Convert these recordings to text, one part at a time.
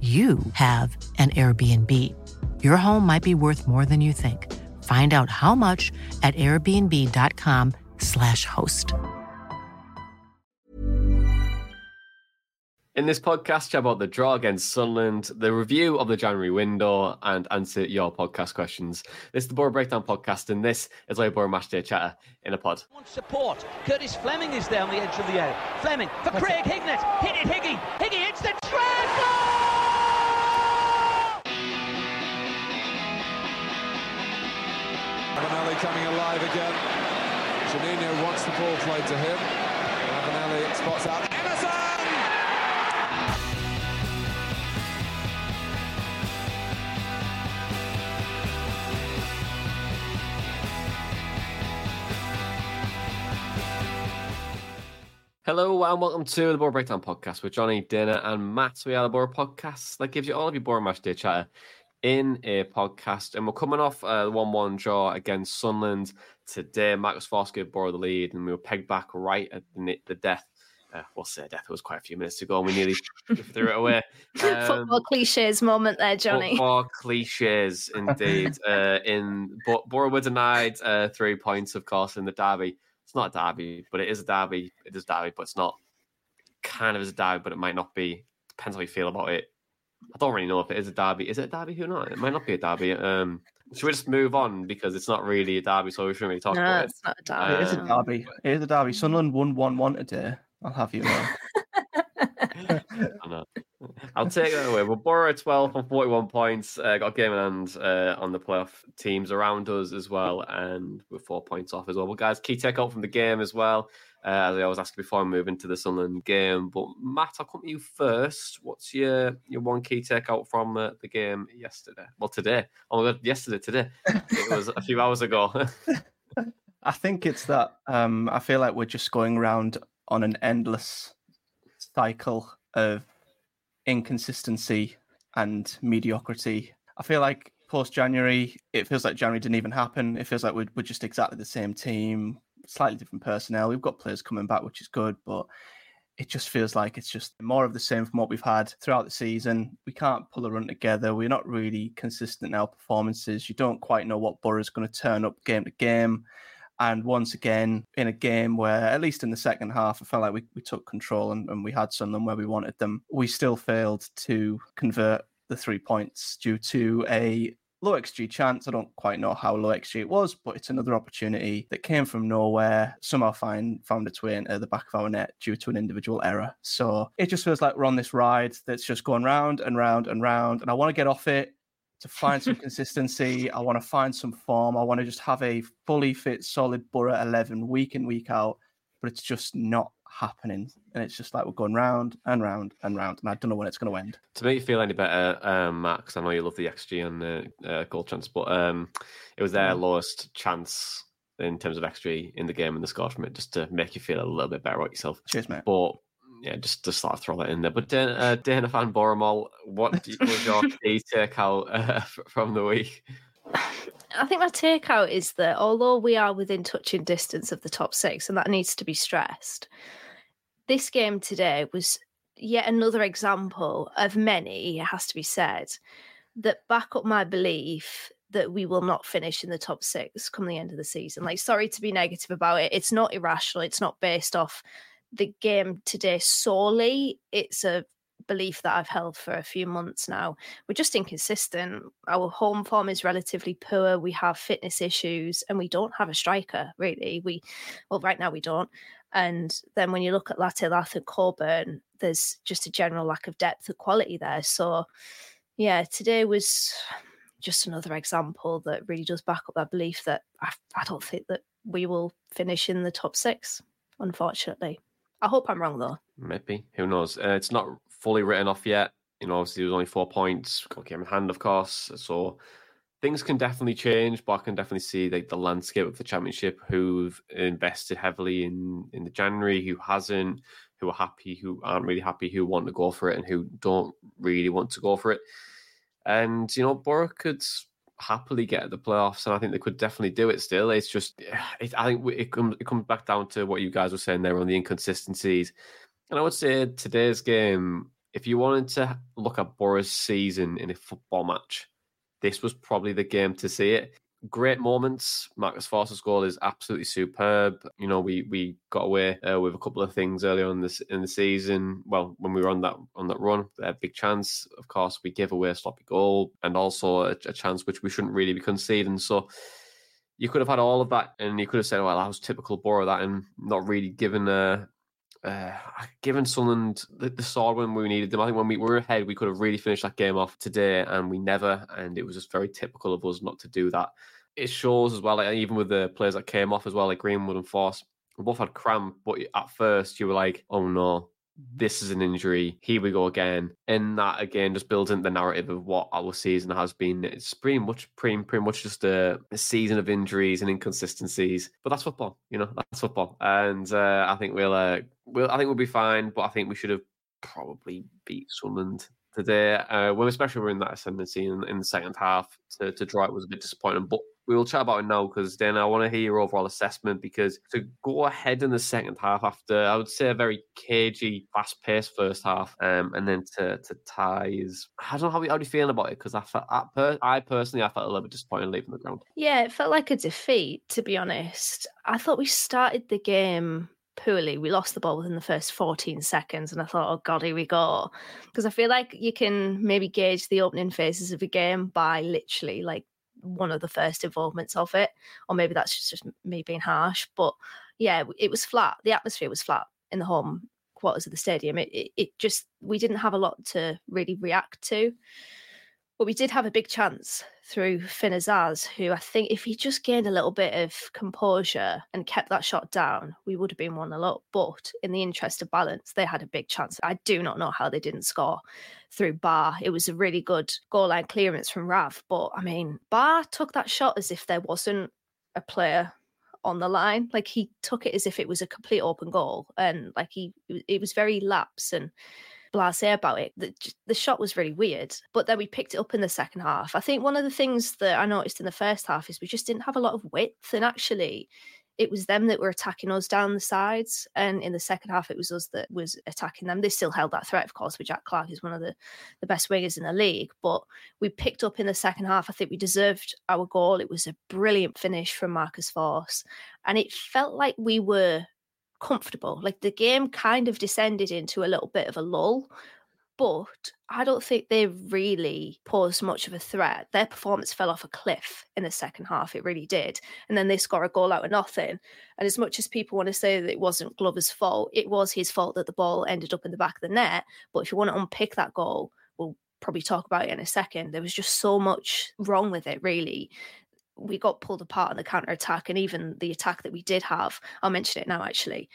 you have an Airbnb. Your home might be worth more than you think. Find out how much at airbnb.com/slash host. In this podcast, chat about the draw against Sunderland, the review of the January window, and answer your podcast questions. This is the Boro Breakdown podcast, and this is like Boro Matchday Chatter in a pod. Support. Curtis Fleming is there on the edge of the area. Fleming for Craig Hignett. Hit it, Higgy. Higgy hits the treble! Coming alive again. Juninho wants the ball played to him. Spots out! Hello and welcome to the Boro Breakdown podcast with Jonny, Dana, and Matt. We are the Boro podcast that gives you all of your Boro Match Day chatter in a podcast. And we're coming off a 1 1 draw against Sunderland today. Marcus Foskett borrowed the lead, and we were pegged back right at the, the death. Uh, we'll say death. It was quite a few minutes ago, and we nearly threw it away. Um, football cliches moment there, Jonny. Football cliches, indeed. uh, in but Boro were denied uh, three points, of course, in the derby. It's not a derby, but it is a derby. It is a derby, but it's not kind of as a derby, but it might not be. Depends how you feel about it. I don't really know if it is a derby. Is it a derby? Who knows? It might not be a derby. Um, should we just move on because it's not really a derby, so we shouldn't really talk no, about it. it's not a derby. Um, It is a derby. It is a derby. Sunderland won one one today. I'll have you know. I know. I'll take that away. We'll borrow 12 from 41 points. Uh, got a game in hand uh, on the playoff teams around us as well, and we're four points off as well. Well, guys, key takeout from the game as well. Uh, as I always ask before I move into the Sunderland game. But Matt, I'll come to you first. What's your your one key takeout from uh, the game yesterday? Well, today. Oh my god, yesterday, today. it was a few hours ago. I think it's that um, I feel like we're just going around on an endless cycle of inconsistency and mediocrity. I feel like post January, it feels like January didn't even happen. It feels like we're, we're just exactly the same team, slightly different personnel. We've got players coming back, which is good, but it just feels like it's just more of the same from what we've had throughout the season. We can't pull a run together. We're not really consistent in our performances. You don't quite know what Boro's going to turn up game to game. And once again, in a game where, at least in the second half, I felt like we, we took control and, and we had some Sunderland where we wanted them, we still failed to convert the three points due to a low XG chance. I don't quite know how low XG it was, but it's another opportunity that came from nowhere. Somehow find, found its way into the back of our net due to an individual error. So it just feels like we're on this ride that's just going round and round and round. And I want to get off it to find some consistency. I want to find some form. I want to just have a fully fit, solid Boro 11 week in, week out. But it's just not happening. And it's just like we're going round and round and round. And I don't know when it's going to end. to make you feel any better, um, 'cause I know you love the XG and the uh, goal chance, but um, it was their lowest chance in terms of XG in the game and the score from it, just to make you feel a little bit better about yourself. Cheers, mate. But yeah, just to sort of throw that in there. But Dana, uh, Dana Fan Boromol, what do you- was your key takeout uh, from the week? I think my takeout is that although we are within touching distance of the top six, and that needs to be stressed, this game today was yet another example of many, it has to be said, that back up my belief that we will not finish in the top six come the end of the season. Like, sorry to be negative about it. It's not irrational. It's not based off the game today solely. It's a belief that I've held for a few months now. We're just inconsistent. Our home form is relatively poor. We have fitness issues and we don't have a striker, really. We well, right now we don't. And then when you look at Latte and Coburn, there's just a general lack of depth of quality there. So yeah, today was just another example that really does back up that belief that I, I don't think that we will finish in the top six, unfortunately. I hope I'm wrong though. Maybe. Who knows? Uh, it's not fully written off yet. You know, obviously there's only four points, game in hand, of course. So things can definitely change, but I can definitely see like the landscape of the championship, who've invested heavily in in the January, who hasn't, who are happy, who aren't really happy, who want to go for it, and who don't really want to go for it. And you know, Boro could happily get the playoffs, and I think they could definitely do it. Still, it's just it, I think it comes it comes back down to what you guys were saying there on the inconsistencies. And I would say today's game, if you wanted to look at Boro's season in a football match, this was probably the game to see it great moments. Marcus Forss's goal is absolutely superb. You know, we we got away uh, with a couple of things earlier on this in the season. Well, when we were on that on that run, a big chance. Of course, we gave away a sloppy goal and also a, a chance which we shouldn't really be conceding. So. You could have had all of that, and you could have said, "Well, that was typical Boro," that, and not really given a uh, given Sunderland the, the sword when we needed them. I think when we were ahead, we could have really finished that game off today, and we never. And it was just very typical of us not to do that. It shows as well, like, even with the players that came off as well, like Greenwood and Forss, We both had cramp, but at first you were like, "Oh no, this is an injury. Here we go again. And that again just builds into the narrative of what our season has been. It's pretty much pretty, pretty much just a, a season of injuries and inconsistencies. But that's football, you know, that's football. And uh, I think we'll uh, we'll I think we'll be fine, but I think we should have probably beat Sunderland today. Uh, when especially we're in that ascendancy in, in the second half to, to draw it was a bit disappointing. But we will chat about it now because then I want to hear your overall assessment because to go ahead in the second half after I would say a very cagey, fast paced first half, um, and then to to tie is I don't know how, how you feeling about it because I felt I, per, I personally I felt a little bit disappointed leaving the ground. Yeah, it felt like a defeat to be honest. I thought we started the game poorly. We lost the ball within the first 14 seconds, and I thought, oh God, here we go. Because I feel like you can maybe gauge the opening phases of a game by literally like one of the first involvements of it, or maybe that's just, just me being harsh. But yeah, it was flat. The atmosphere was flat in the home quarters of the stadium. It, it, it just we didn't have a lot to really react to. But we did have a big chance through Finn Azaz, who I think if he just gained a little bit of composure and kept that shot down, we would have been 1 a lot. But in the interest of balance, they had a big chance. I do not know how they didn't score through Ba. It was a really good goal line clearance from Rav. But I mean, Ba took that shot as if there wasn't a player on the line. Like he took it as if it was a complete open goal. And like he, it was very lapse and blasé about it. The, the shot was really weird, but then we picked it up in the second half. I think one of the things that I noticed in the first half is we just didn't have a lot of width, and actually, it was them that were attacking us down the sides, and in the second half, it was us that was attacking them. They still held that threat, of course, with Jack Clarke, who's one of the, the best wingers in the league. But we picked up in the second half. I think we deserved our goal. It was a brilliant finish from Marcus Forss, and it felt like we were comfortable. Like the game kind of descended into a little bit of a lull, but I don't think they really posed much of a threat. Their performance fell off a cliff in the second half. It really did. And then they score a goal out of nothing. And as much as people want to say that it wasn't Glover's fault, it was his fault that the ball ended up in the back of the net. But if you want to unpick that goal, we'll probably talk about it in a second. There was just so much wrong with it, really we got pulled apart on the counter attack and even the attack that we did have. I'll mention it now actually.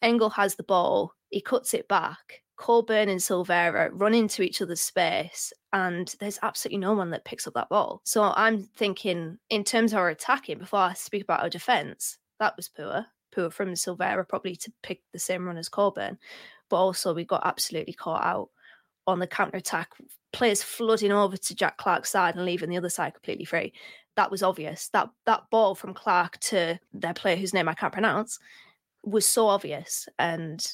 Engel has the ball, he cuts it back. Coburn and Silvera run into each other's space, and there's absolutely no one that picks up that ball. So I'm thinking, in terms of our attacking, before I speak about our defence, that was poor. Poor from Silvera, probably to pick the same run as Coburn. But also, we got absolutely caught out on the counter attack, players flooding over to Jack Clarke's side and leaving the other side completely free that was obvious. That that ball from Clarke to their player whose name I can't pronounce was so obvious, and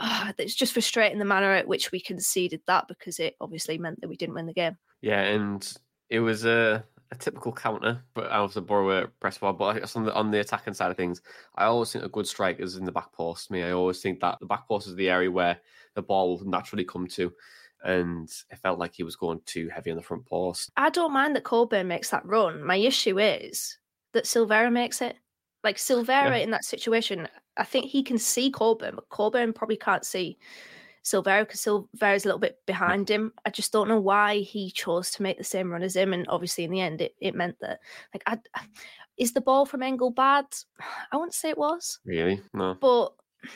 oh, it's just frustrating the manner at which we conceded that because it obviously meant that we didn't win the game. Yeah, and it was a a typical counter, but I also Boro press forward. But I guess on the on the attacking side of things, I always think a good strike is in the back post. Me, I always think that the back post is the area where the ball will naturally come to. And it felt like he was going too heavy on the front post. I don't mind that Coburn makes that run. My issue is that Silvera makes it. Like Silvera Yeah. in that situation, I think he can see Coburn, but Coburn probably can't see Silvera because Silvera's a little bit behind him. I just don't know why he chose to make the same run as him. And obviously, in the end, it, it meant that, like, I, is the ball from Engel bad? I wouldn't say it was, Really? No. but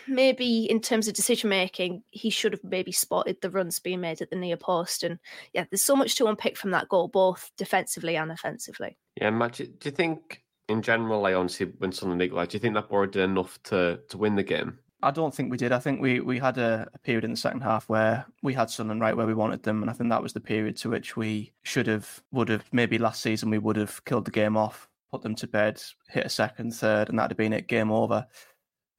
maybe in terms of decision making, he should have maybe spotted the runs being made at the near post. And yeah, there's so much to unpick from that goal, both defensively and offensively. Yeah, Matt, do do you think in general, like honestly, when Sunderland equalised, do you think that Borough did enough to to win the game? I don't think we did. I think we we had a, a period in the second half where we had Sunderland right where we wanted them, and I think that was the period to which we should have, would have, maybe last season we would have killed the game off, put them to bed, hit a second, third, and that'd have been it, game over.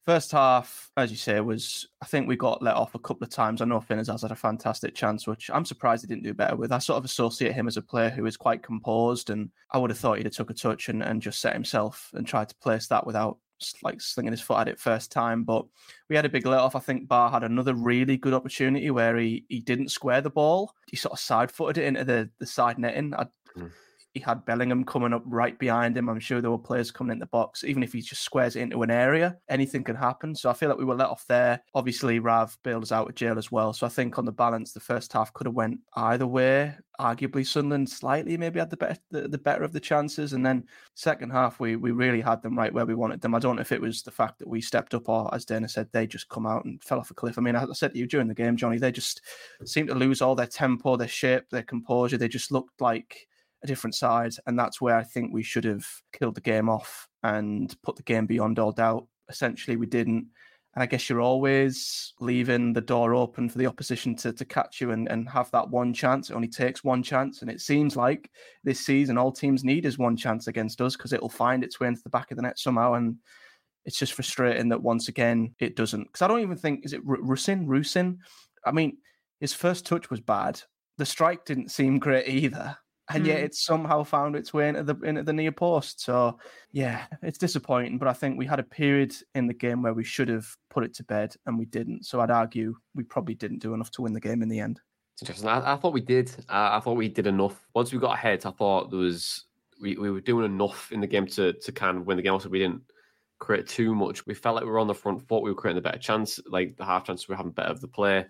First half, as you say, was I think we got let off a couple of times. I know Finn has had a fantastic chance, which I'm surprised he didn't do better with. I sort of associate him as a player who is quite composed, and I would have thought he'd have took a touch and, and just set himself and tried to place that without like slinging his foot at it first time. But we had a big let off. I think Ba had another really good opportunity where he he didn't square the ball. He sort of side footed it into the the side netting. I, Mm. He had Bellingham coming up right behind him. I'm sure there were players coming in the box. Even if he just squares it into an area, anything can happen. So I feel like we were let off there. Obviously, Rav bailed us out of jail as well. So I think on the balance, the first half could have went either way. Arguably, Sunderland slightly maybe had the better the, the better of the chances, and then second half we we really had them right where we wanted them. I don't know if it was the fact that we stepped up or, as Dana said, they just come out and fell off a cliff. I mean, I said to you during the game, Jonny, they just seemed to lose all their tempo, their shape, their composure. They just looked like a different side, and that's where I think we should have killed the game off and put the game beyond all doubt. Essentially, we didn't. And I guess you're always leaving the door open for the opposition to, to catch you and, and have that one chance. It only takes one chance. And it seems like this season, all teams need is one chance against us because it'll find its way into the back of the net somehow. And it's just frustrating that once again it doesn't. Because I don't even think, is it Ru- Rusyn? Rusyn? I mean, his first touch was bad. The strike didn't seem great either. And yet Mm. it somehow found its way into the into the near post. So yeah, it's disappointing, but I think we had a period in the game where we should have put it to bed and we didn't. So I'd argue we probably didn't do enough to win the game in the end. It's interesting. I, I thought we did. Uh, I thought we did enough. Once we got ahead, I thought there was we, we were doing enough in the game to to kind of win the game. Also, we didn't create too much. We felt like we were on the front foot. We were creating a better chance. Like the half chance, we were having better of the play.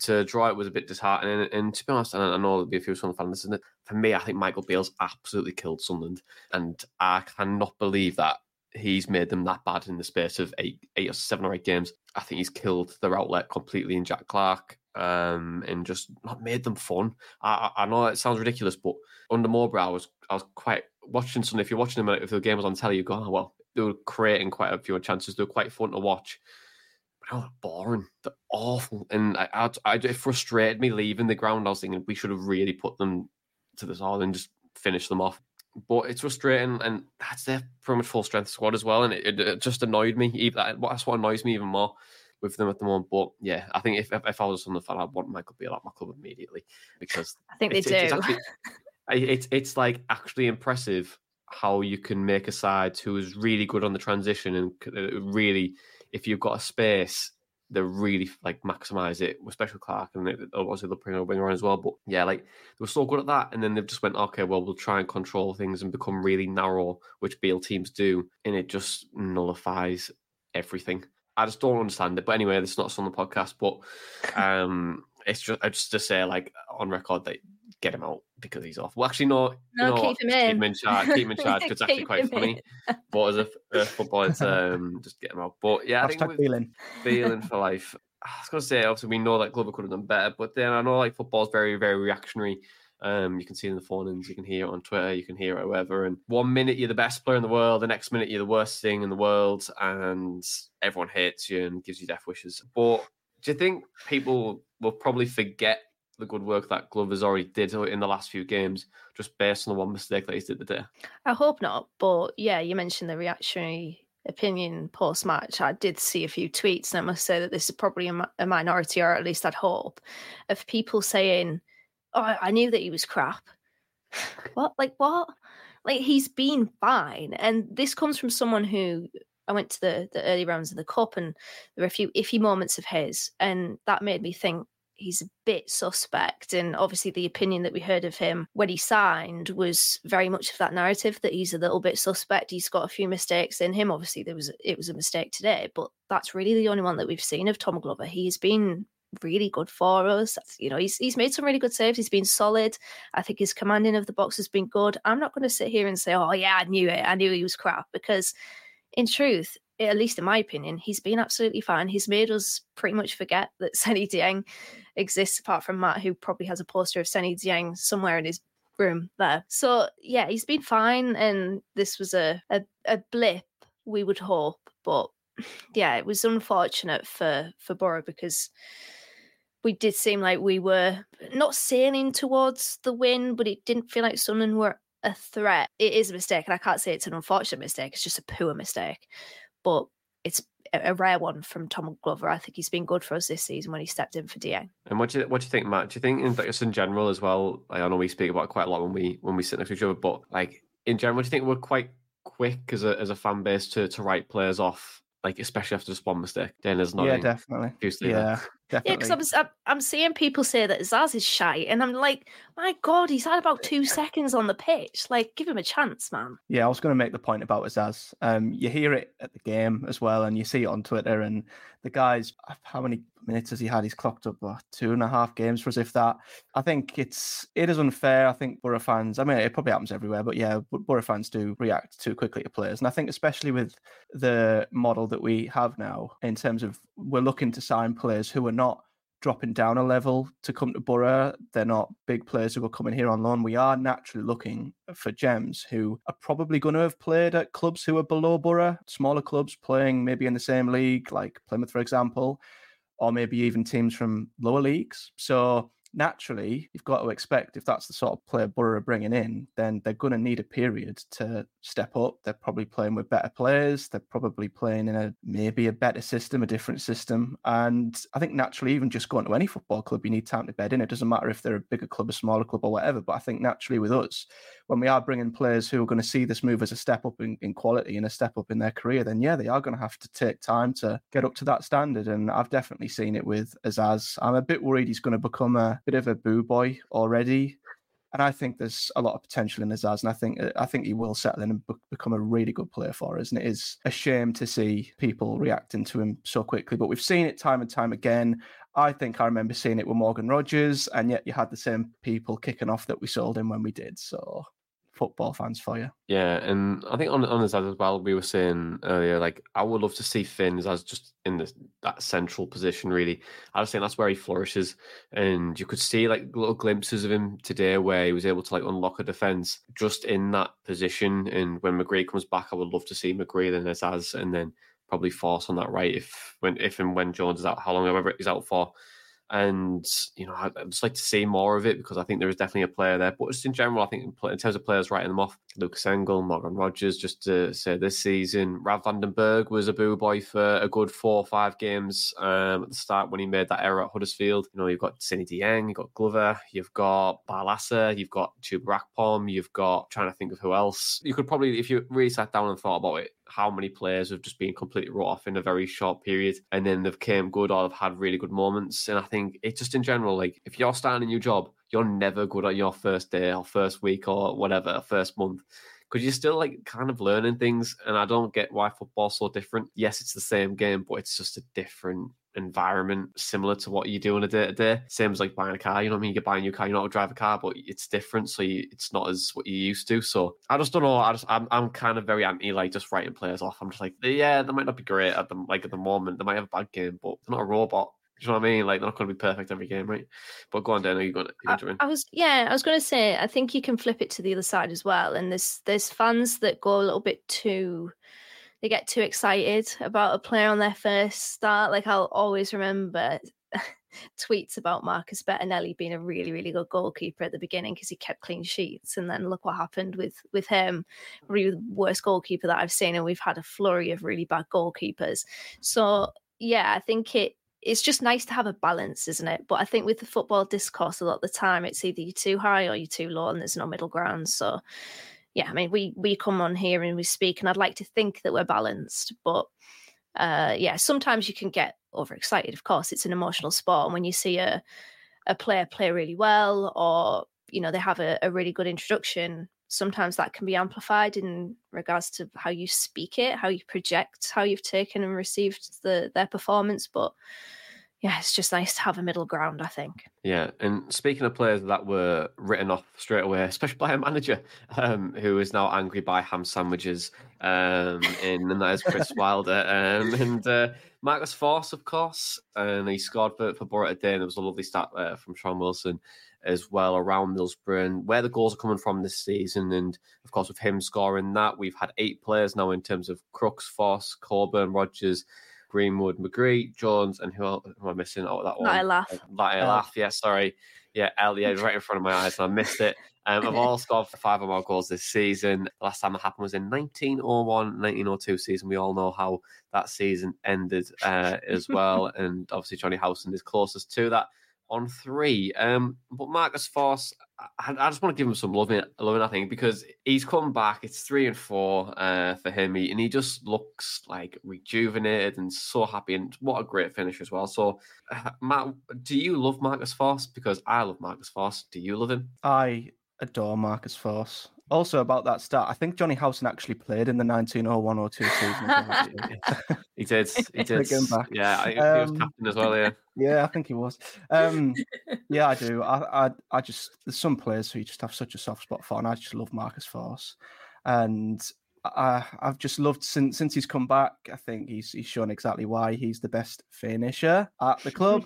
To draw it was a bit disheartening. And to be honest, and I know there'll be a few Sunderland fans listening. For me, I think Michael Beale's absolutely killed Sunderland, and I cannot believe that he's made them that bad in the space of eight, eight or seven or eight games. I think he's killed their outlet completely in Jack Clarke, um, and just not made them fun. I, I know it sounds ridiculous, but under Mowbray, I was I was quite watching Sunday. If you're watching them, if the game was on telly, you go, oh, well, they were creating quite a few chances. They were quite fun to watch. They're boring. They're awful, and I, I, I, it frustrated me leaving the ground. I was thinking we should have really put them to the side and just finish them off. But it's frustrating, and that's their pretty much full strength squad as well. And it, it, it just annoyed me. Even that's what annoys me even more with them at the moment. But yeah, I think if if, if I was on the fan, I'd want Michael Beale at my club immediately because I think they it's, do. it's, it's actually it's it's like actually impressive how you can make a side who is really good on the transition and uh, really, if you've got a space, they really like maximize it, with Special Clarke and it, obviously they'll bring a winger on as well. But yeah, like they were so good at that, and then they've just went okay, well we'll try and control things and become really narrow, which Beale teams do, and it just nullifies everything. I just don't understand it. But anyway, this is not on the podcast, but um, it's just I just to say like on record that get him out because he's off. Well, actually, no, No, keep him in. Keep him in charge. Keep him in charge because it's actually quite funny. But as a, a footballer, it's, um, just get him out. But yeah, I think Hashtag feeling. feeling for life. I was going to say, obviously, we know that Glover could have done better, but then I know like football's very, very reactionary. Um, you can see in the phone-ins, you can hear it on Twitter, you can hear it wherever. And one minute you're the best player in the world, the next minute you're the worst thing in the world, and everyone hates you and gives you death wishes. But do you think people will probably forget the good work that Glover's already did in the last few games, just based on the one mistake that he did today? I hope not. But yeah, you mentioned the reactionary opinion post match. I did see a few tweets, and I must say that this is probably a, minority, or at least I'd hope, of people saying, "Oh, I knew that he was crap." what? Like what? like he's been fine. And this comes from someone who I went to the the early rounds of the cup, and there were a few iffy moments of his, and that made me think he's a bit suspect. And obviously, the opinion that we heard of him when he signed was very much of that narrative that he's a little bit suspect. He's got a few mistakes in him. Obviously, there was it was a mistake today, but that's really the only one that we've seen of Tom Glover. He's been really good for us. You know, he's he's made some really good saves. He's been solid. I think his commanding of the box has been good. I'm not going to sit here and say, "Oh yeah, I knew it. I knew he was crap," because in truth, at least in my opinion, he's been absolutely fine. He's made us pretty much forget that Seny Dieng exists, apart from Matt, who probably has a poster of Seny Dieng somewhere in his room there. So yeah, he's been fine, and this was a a, a blip, we would hope, but yeah, it was unfortunate for for Boro because we did seem like we were not sailing towards the win, but it didn't feel like Sunderland were a threat. It is a mistake, and I can't say it's an unfortunate mistake. It's just a poor mistake, but it's a rare one from Tom Glover. I think he's been good for us this season when he stepped in for DA. And what do you what do you think, Matt? Do you think in just in general as well? Like, I know we speak about quite a lot when we when we sit next to each other, but like in general, do you think we're quite quick as a as a fan base to to write players off like especially after just one mistake. Then there's not. Yeah, definitely. Yeah, definitely. Yeah, because I'm, I'm seeing people say that Zaz is shy, and I'm like, my God, he's had about two seconds on the pitch. Like, give him a chance, man. Yeah, I was going to make the point about Zaz. Um, you hear it at the game as well, and you see it on Twitter, and the guys, how many minutes has he had? He's clocked up two and a half games for as if that. I think it's it is unfair. I think Boro fans. I mean, it probably happens everywhere, but yeah, Boro fans do react too quickly to players, and I think especially with the model that we have now in terms of we're looking to sign players who are not dropping down a level to come to Boro. They're not big players who are coming here on loan. We are naturally looking for gems who are probably going to have played at clubs who are below Boro, smaller clubs playing maybe in the same league, like Plymouth, for example or maybe even teams from lower leagues. So naturally, you've got to expect if that's the sort of player Boro are bringing in, then they're going to need a period to step up. They're probably playing with better players. They're probably playing in a maybe a better system, a different system. And I think naturally, even just going to any football club, you need time to bed in. It doesn't matter if they're a bigger club, a smaller club, or whatever. But I think naturally with us, when we are bringing players who are going to see this move as a step up in, in quality and a step up in their career, then yeah, they are going to have to take time to get up to that standard. And I've definitely seen it with Azaz. I'm a bit worried he's going to become a bit of a boo boy already. And I think there's a lot of potential in Azaz, and I think uh, I think he will settle in and be- become a really good player for us. And it is a shame to see people reacting to him so quickly, but we've seen it time and time again. I think I remember seeing it with Morgan Rogers, and yet you had the same people kicking off that we sold him when we did. So football fans for you. Yeah, and I think on on his side as well, we were saying earlier, like I would love to see Finn as just in this that central position. Really, I was saying that's where he flourishes, and you could see like little glimpses of him today where he was able to like unlock a defense just in that position. And when McGree comes back, I would love to see McGree then as and then probably Forss on that right if when if and when Jones is out, how long ever he's out for. And you know, I'd just like to see more of it because I think there is definitely a player there. But just in general, I think in terms of players writing them off, Lucas Engel, Morgan Rogers, just to say this season, Rav van den Berg was a boo boy for a good four or five games um, at the start when he made that error at Huddersfield. You know, you've got Seny Dieng, you've got Glover, you've got Barlaser, you've got Chuba Akpom, you've got trying to think of who else. You could probably, if you really sat down and thought about it, how many players have just been completely wrote off in a very short period and then they've came good or they've had really good moments. And I think it's just in general, like if you're starting a new job, you're never good at your first day or first week or whatever, first month. Because you're still like kind of learning things, and I don't get why football's so different. Yes, it's the same game, but it's just a different environment similar to what you do on a day to day. Same as like buying a car, you know what I mean? You buy a new car, you know how to drive a car, but it's different. So you, it's not as what you used to. So I just don't know. I just, I'm, I'm kind of very anti like just writing players off. I'm just like, yeah, they might not be great at them, like at the moment. They might have a bad game, but they're not a robot. you know what I mean? Like they're not going to be perfect every game, right? But go on, Dan. Are you going to? I, I was, yeah, I was going to say. I think you can flip it to the other side as well. And there's there's fans that go a little bit too they get too excited about a player on their first start. Like I'll always remember tweets about Marcus Bettinelli being a really, really good goalkeeper at the beginning because he kept clean sheets. And then look what happened with with him, really the worst goalkeeper that I've seen. And we've had a flurry of really bad goalkeepers. So yeah, I think it it's just nice to have a balance, isn't it? But I think with the football discourse, a lot of the time it's either you're too high or you're too low, and there's no middle ground. So yeah, I mean, we we come on here and we speak, and I'd like to think that we're balanced, but uh, yeah, sometimes you can get overexcited. Of course, it's an emotional sport, and when you see a a player play really well, or you know they have a, a really good introduction, sometimes that can be amplified in regards to how you speak it, how you project, how you've taken and received the their performance, but yeah, it's just nice to have a middle ground, I think. Yeah, and speaking of players that were written off straight away, especially by a manager um, who is now angry by ham sandwiches, um, and, and that is Chris Wilder um, and uh, Marcus Forss, of course, and he scored for, for Boro today, and there was a lovely stat uh, from Sean Wilson as well around Middlesbrough and where the goals are coming from this season. And of course, with him scoring that, we've had eight players now in terms of Crooks, Forss, Coburn, Rogers, Greenwood, McGree, Jones, and who, else, who am I missing? Oh, that one. Laugh. Laugh. Yeah, sorry. Yeah, Elliot right in front of my eyes, and I missed it. Um, I've all scored five or more goals this season. The last time it happened was in 1901, 1902 season. We all know how that season ended uh, as well. and obviously, Jonny Howson is closest to that on three. Um, but Marcus Forss, I, I, just want to give him some loving, loving, I think, because he's come back. It's three and four uh, for him, he, and he just looks like rejuvenated and so happy. And what a great finish as well. So, uh, Matt, do you love Marcus Forss? Because I love Marcus Forss. Do you love him? I adore Marcus Forss. Also about that start, I think Jonny Howson actually played in the 1901-02 season. he did. He did. Yeah, I, he was um, captain as well. Yeah. Yeah, I think he was. Um, yeah, I do. I, I, I just there's some players who you just have such a soft spot for, and I just love Marcus Forss, and I, I've just loved since since he's come back. I think he's he's shown exactly why he's the best finisher at the club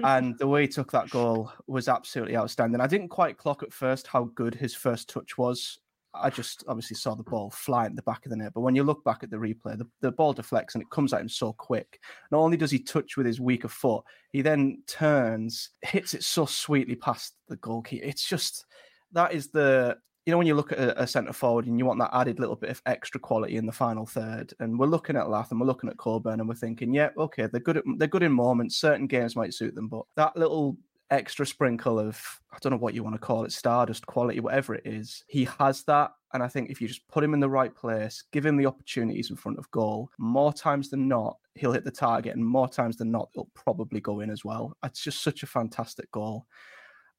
and the way he took that goal was absolutely outstanding. I didn't quite clock at first how good his first touch was. I just obviously saw the ball fly in the back of the net. But when you look back at the replay, the, the ball deflects and it comes at him so quick. Not only does he touch with his weaker foot, he then turns, hits it so sweetly past the goalkeeper. It's just that is the you know, when you look at a, a centre forward and you want that added little bit of extra quality in the final third, and we're looking at Lath and we're looking at Coburn and we're thinking, yeah, okay, they're good at they're good in moments. Certain games might suit them, but that little extra sprinkle of I don't know what you want to call it, stardust quality, whatever it is, he has that. And I think if you just put him in the right place, give him the opportunities in front of goal, more times than not, he'll hit the target, and more times than not, it'll probably go in as well. It's just such a fantastic goal.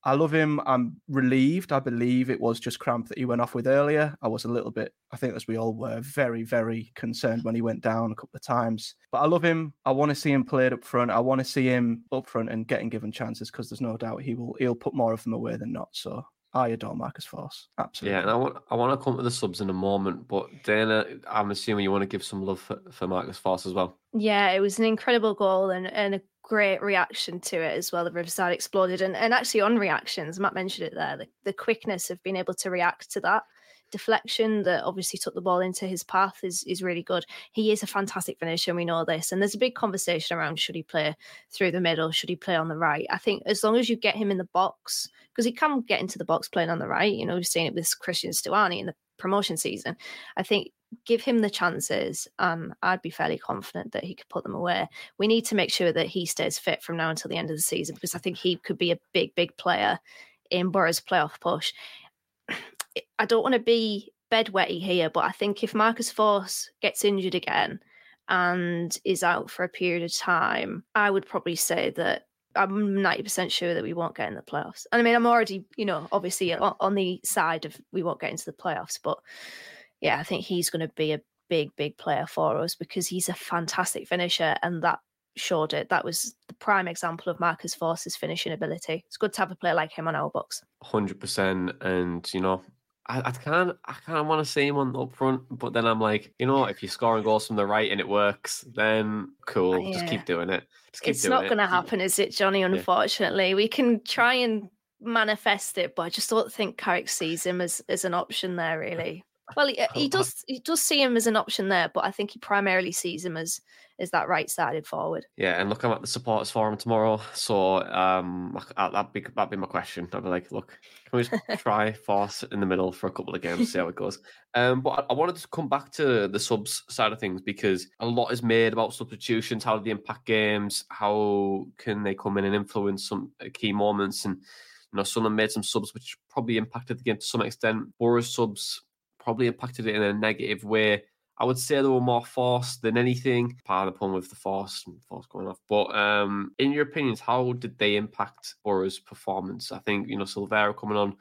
I love him. I'm relieved. I believe it was just cramp that he went off with earlier. I was a little bit, I think, as we all were, very, very concerned when he went down a couple of times. But I love him. I want to see him played up front. I want to see him up front and getting given chances because there's no doubt he will. He'll put more of them away than not. So I adore Marcus Forss. Absolutely. Yeah, and I want I want to come to the subs in a moment, but Dana, I'm assuming you want to give some love for, for Marcus Forss as well. Yeah, it was an incredible goal and, and a great reaction to it as well. The Riverside exploded, and, and actually on reactions, Matt mentioned it there. The, the quickness of being able to react to that deflection that obviously took the ball into his path is is really good. He is a fantastic finisher, and we know this. And there's a big conversation around should he play through the middle, should he play on the right? I think as long as you get him in the box, because he can get into the box playing on the right. You know, we've seen it with Cristhian Stuani in the promotion season. I think give him the chances, and I'd be fairly confident that he could put them away. We need to make sure that he stays fit from now until the end of the season because I think he could be a big, big player in Boro's playoff push. I don't want to be bedwetty here, but I think if Marcus Forss gets injured again and is out for a period of time, I would probably say that I'm 90% sure that we won't get in the playoffs. And I mean, I'm already, you know, obviously on, the side of we won't get into the playoffs, but yeah, I think he's going to be a big, big player for us because he's a fantastic finisher and that showed it. That was the prime example of Marcus Forss's finishing ability. It's good to have a player like him on our books. 100%. And, you know, I, I can't I kind of want to see him on up front, but then I'm like, you know, if you're scoring goals from the right and it works, then cool, yeah. just keep doing it. Keep it's not going to happen, is it, Jonny? Unfortunately, yeah. we can try and manifest it, but I just don't think Carrick sees him as as an option there. Really, well, he, he does he does see him as an option there, but I think he primarily sees him as as that right sided forward. Yeah, and look, I'm at the supporters forum tomorrow, so um, that'd be that'd be my question. I'd be like, look, can we just try Forss in the middle for a couple of games, see how it goes? Um, but I wanted to come back to the subs side of things because a lot is made about substitutions. How do they impact games? How can they come in and influence some uh, key moments? And you know, Sunderland made some subs which probably impacted the game to some extent. Boro's subs probably impacted it in a negative way. I would say they were more forced than anything. Part of the problem with the force and force going off. But um, in your opinions, how did they impact Boro's performance? I think you know Silvera coming on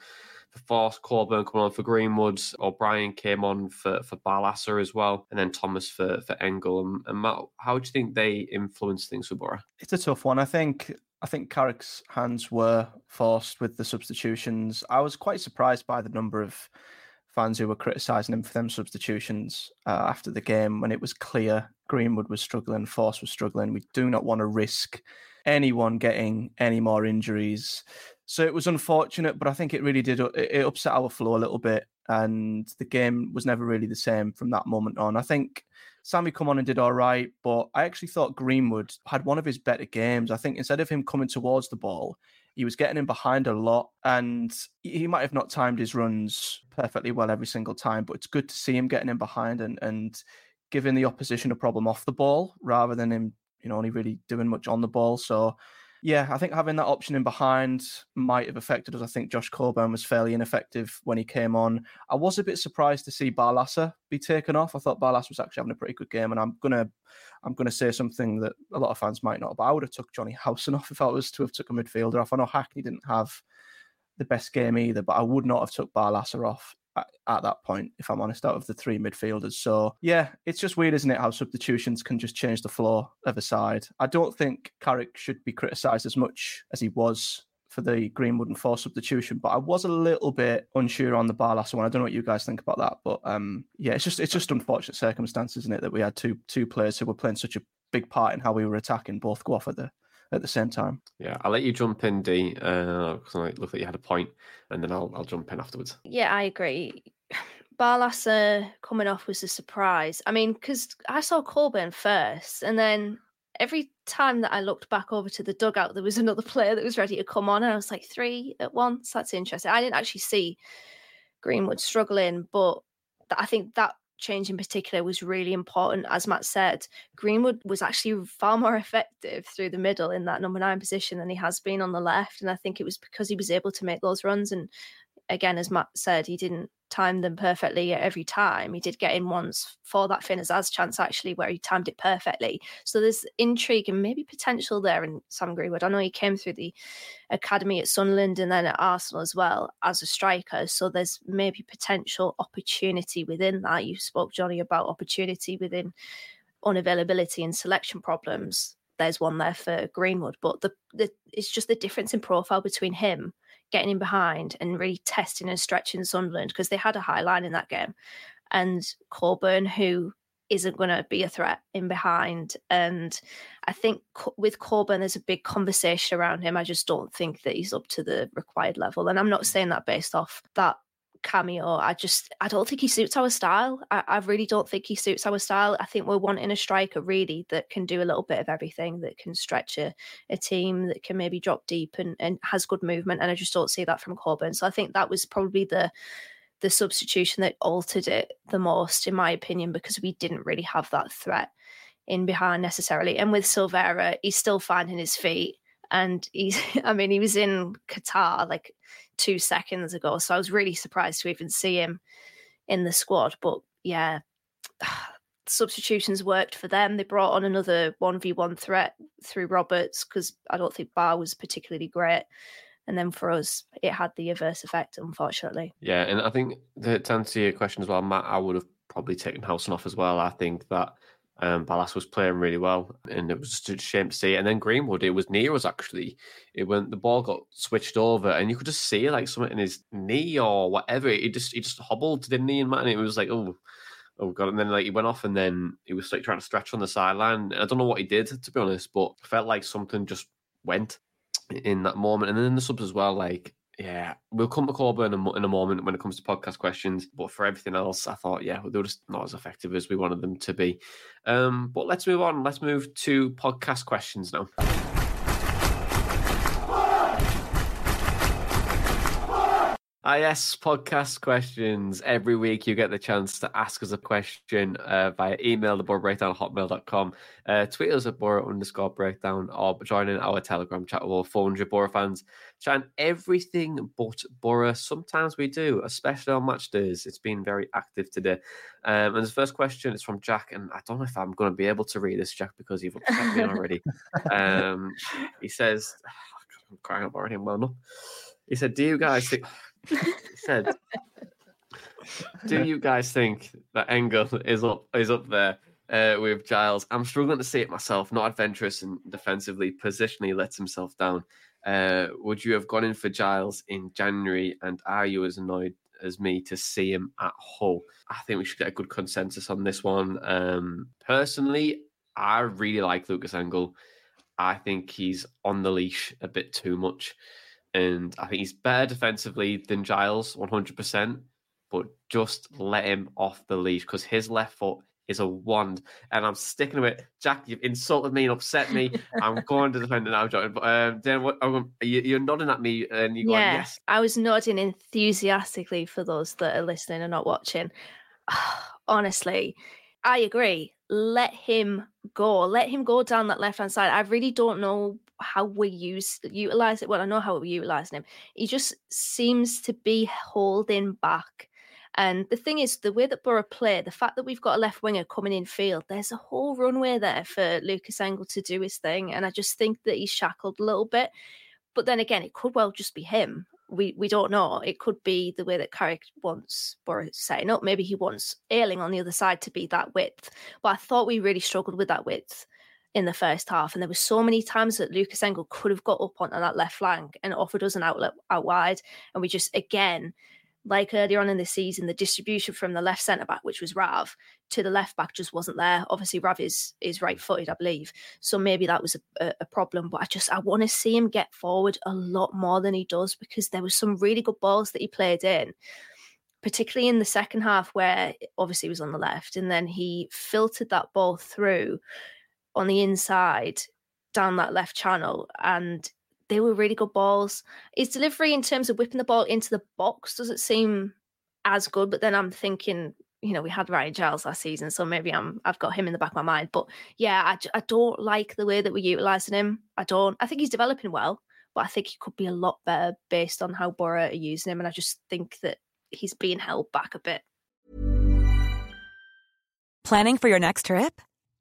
for Forss, Coburn coming on for Greenwood, O'Brien came on for for Barlaser as well, and then Thomas for for Engel and, and Matt. How do you think they influenced things for Boro? It's a tough one. I think I think Carrick's hands were forced with the substitutions. I was quite surprised by the number of fans who were criticising him for them substitutions uh, after the game when it was clear Greenwood was struggling, Forss was struggling. We do not want to risk anyone getting any more injuries. So it was unfortunate, but I think it really did it upset our flow a little bit, and the game was never really the same from that moment on. I think Sammy come on and did all right, but I actually thought Greenwood had one of his better games. I think instead of him coming towards the ball, he was getting in behind a lot, and he might have not timed his runs perfectly well every single time, but it's good to see him getting in behind and and giving the opposition a problem off the ball rather than him, you know, only really doing much on the ball. So yeah, I think having that option in behind might have affected us. I think Josh Coburn was fairly ineffective when he came on. I was a bit surprised to see Barlaser be taken off. I thought Barlaser was actually having a pretty good game, and I'm gonna I'm gonna say something that a lot of fans might not, but I would have took Jonny Howson off if I was to have took a midfielder off. I know Hackney didn't have the best game either, but I would not have took Barlaser off at, at, that point, if I'm honest, out of the three midfielders. So yeah, it's just weird, isn't it, how substitutions can just change the flow of a side. I don't think Carrick should be criticised as much as he was for the Greenwood and Forss substitution, but I was a little bit unsure on the Barlaser one. I don't know what you guys think about that, but um, yeah, it's just it's just unfortunate circumstances, isn't it, that we had two two players who were playing such a big part in how we were attacking both go off at the at the same time. Yeah, I'll let you jump in, D, because uh, I look like you had a point, and then I'll I'll jump in afterwards. Yeah, I agree. Barlaser coming off was a surprise. I mean, because I saw Coburn first, and then every time that I looked back over to the dugout, there was another player that was ready to come on, and I was like, three at once. That's interesting. I didn't actually see Greenwood struggling, but I think that change in particular was really important. As Matt said, Greenwood was actually far more effective through the middle in that number nine position than he has been on the left. And I think it was because he was able to make those runs. And again, as Matt said, he didn't time them perfectly every time. He did get in once for that Finn Azaz chance, actually, where he timed it perfectly. So there's intrigue and maybe potential there in Sam Greenwood. I know he came through the academy at Sunderland and then at Arsenal as well as a striker. So there's maybe potential opportunity within that. You spoke, Jonny, about opportunity within unavailability and selection problems. There's one there for Greenwood, but the, the it's just the difference in profile between him getting in behind and really testing and stretching Sunderland because they had a high line in that game. And Coburn, who isn't going to be a threat in behind. And I think with Coburn, there's a big conversation around him. I just don't think that he's up to the required level. And I'm not saying that based off that cameo. I just I don't think he suits our style. I, I, really don't think he suits our style. I think we're wanting a striker really that can do a little bit of everything, that can stretch a, a team, that can maybe drop deep and, and has good movement. And I just don't see that from Coburn. So I think that was probably the the substitution that altered it the most, in my opinion, because we didn't really have that threat in behind necessarily. And with Silvera, he's still finding his feet. And he's, I mean, he was in Qatar like two seconds ago. So I was really surprised to even see him in the squad. But yeah, substitutions worked for them. They brought on another 1v1 threat through Roberts because I don't think Ba was particularly great. And then for us, it had the adverse effect, unfortunately. Yeah, and I think to answer your question as well, Matt, I would have probably taken Howson off as well. I think that um, Ballas was playing really well, and it was just a shame to see. And then Greenwood, it was near us actually. It when the ball got switched over, and you could just see like something in his knee or whatever. He just he just hobbled, didn't he? And man, it was like, oh, oh god. And then like he went off, and then he was like trying to stretch on the sideline. I don't know what he did to be honest, but felt like something just went in that moment. And then the subs as well, like yeah, we'll come to Coburn in a, in a moment when it comes to podcast questions. But for everything else, I thought, yeah, they were just not as effective as we wanted them to be. Um, but let's move on. Let's move to podcast questions now. IS podcast questions. Every week you get the chance to ask us a question uh, via email, the breakdown hotmail.com, uh, tweet us at Boro underscore breakdown, or join in our Telegram chat with all 400 Boro fans. Chatting everything but Boro. Sometimes we do, especially on match days. It's been very active today. Um, and the first question is from Jack, and I don't know if I'm going to be able to read this, Jack, because you've upset me already. um, he says, I'm crying up already, well enough. He said, Do you guys think said, "Do you guys think that Engel is up is up there uh, with Giles? I'm struggling to see it myself. Not adventurous and defensively, positionally lets himself down. Uh, would you have gone in for Giles in January? And are you as annoyed as me to see him at Hull? I think we should get a good consensus on this one. Um, personally, I really like Lucas Engel. I think he's on the leash a bit too much and I think he's better defensively than Giles, 100%. But just let him off the leash because his left foot is a wand, and I'm sticking to it. Jack, you've insulted me and upset me. I'm going to defend it now, John. But um, then what? Oh, you, are nodding at me, and you're yeah, going, "Yes." I was nodding enthusiastically for those that are listening and not watching. Honestly, I agree. Let him go. Let him go down that left hand side. I really don't know how we use utilize it. Well, I know how we're utilizing him. He just seems to be holding back. And the thing is, the way that Boro play, the fact that we've got a left winger coming in field, there's a whole runway there for Lukas Engel to do his thing. And I just think that he's shackled a little bit. But then again, it could well just be him. We we don't know. It could be the way that Carrick wants Boro setting up. Maybe he wants Ayling on the other side to be that width. But I thought we really struggled with that width in the first half. And there were so many times that Lukas Engel could have got up onto that left flank and offered us an outlet out wide. And we just, again, like earlier on in the season, the distribution from the left centre back, which was Rav, to the left back just wasn't there. Obviously, Rav is is mm. right footed, I believe, so maybe that was a, a problem. But I just I want to see him get forward a lot more than he does because there was some really good balls that he played in, particularly in the second half where obviously he was on the left, and then he filtered that ball through on the inside down that left channel and they were really good balls. His delivery in terms of whipping the ball into the box doesn't seem as good, but then I'm thinking, you know, we had Ryan Giles last season, so maybe I'm I've got him in the back of my mind. But yeah, I, I don't like the way that we're utilizing him. I don't. I think he's developing well, but I think he could be a lot better based on how Boro are using him, and I just think that he's being held back a bit. Planning for your next trip.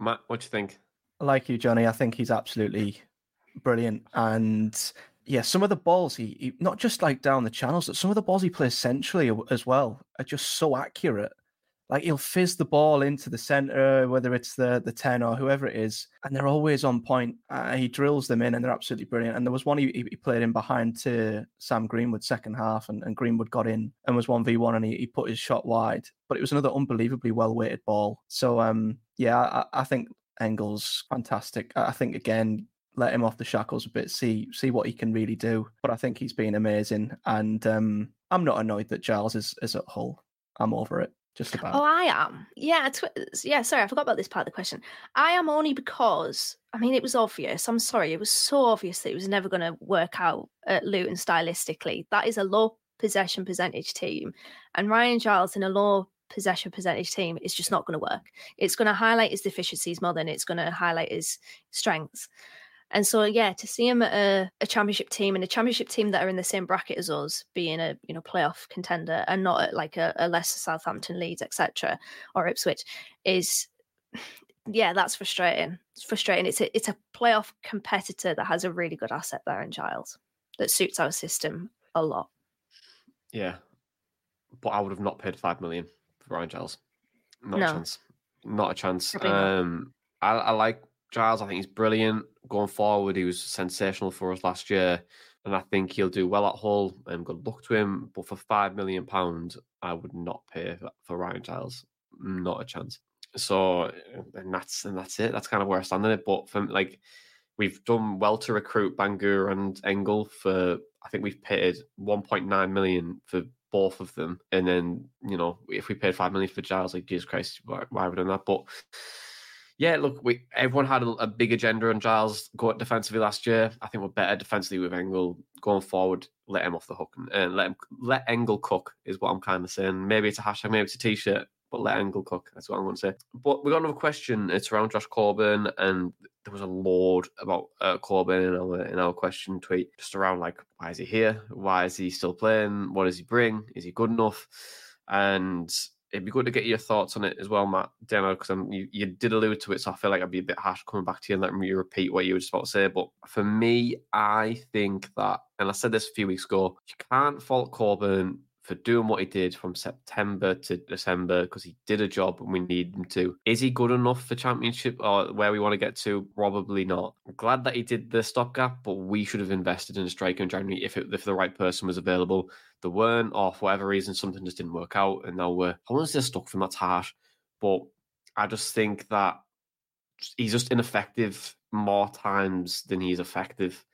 Matt, what do you think? I like you, Johnny, I think he's absolutely brilliant. And yeah, some of the balls he, he not just like down the channels, but some of the balls he plays centrally as well are just so accurate. Like he'll fizz the ball into the center, whether it's the the ten or whoever it is, and they're always on point. Uh, he drills them in, and they're absolutely brilliant. And there was one he, he played in behind to Sam Greenwood second half, and, and Greenwood got in and was one v one, and he, he put his shot wide. But it was another unbelievably well weighted ball. So um, yeah, I, I think Engels fantastic. I think again, let him off the shackles a bit, see see what he can really do. But I think he's been amazing, and um, I'm not annoyed that Giles is is at Hull. I'm over it. Just oh, about. Oh, I am. Yeah, tw- yeah. Sorry, I forgot about this part of the question. I am only because I mean it was obvious. I'm sorry, it was so obvious that it was never going to work out at Luton stylistically. That is a low possession percentage team, and Ryan Giles in a low possession percentage team is just not going to work. It's going to highlight his deficiencies more than it's going to highlight his strengths. And so, yeah, to see him at a, a, championship team and a championship team that are in the same bracket as us, being a you know playoff contender and not at like a, a lesser Southampton, Leeds, etc., or Ipswich, is yeah, that's frustrating. It's frustrating. It's a it's a playoff competitor that has a really good asset there in Giles that suits our system a lot. Yeah, but I would have not paid five million for Ryan Giles. Not No. a chance. Not a chance. Probably not. Um, I, I like Giles. I think he's brilliant going forward. He was sensational for us last year, and I think he'll do well at Hull. And good luck to him. But for five million pounds, I would not pay for, for Ryan Giles. Not a chance. So, and that's and that's it. That's kind of where I stand on it. But from like, we've done well to recruit Bangur and Engel for. I think we've paid 1.9 million for both of them, and then you know if we paid five million for Giles, like Jesus Christ, why, why have we done that? But yeah, look, we everyone had a, a big agenda on Giles go defensively last year. I think we're better defensively with Engel going forward. Let him off the hook and, and let him let Engel cook is what I'm kind of saying. Maybe it's a hashtag, maybe it's a t-shirt, but let Engel cook. That's what I'm going to say. But we got another question. It's around Josh Coburn, and there was a load about uh, Coburn in our in our question tweet, just around like why is he here? Why is he still playing? What does he bring? Is he good enough? And it'd be good to get your thoughts on it as well, Matt Demo, because um, you, you did allude to it, so I feel like I'd be a bit harsh coming back to you and letting you repeat what you were just about to say. But for me, I think that, and I said this a few weeks ago, you can't fault Coburn for doing what he did from September to December because he did a job and we need him to. Is he good enough for championship or where we want to get to? Probably not. I'm glad that he did the stopgap, but we should have invested in a striker in January if it, if the right person was available. There weren't, or for whatever reason, something just didn't work out, and now we're I want to say stuck from that's harsh, but I just think that he's just ineffective more times than he's effective,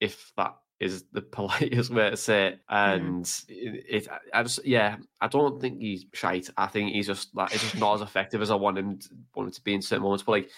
if that is the politest way to say it. And it, it, I just, yeah, I don't think he's shite. I think he's just like, it's just not as effective as I want him to, want him to be in certain moments. But like,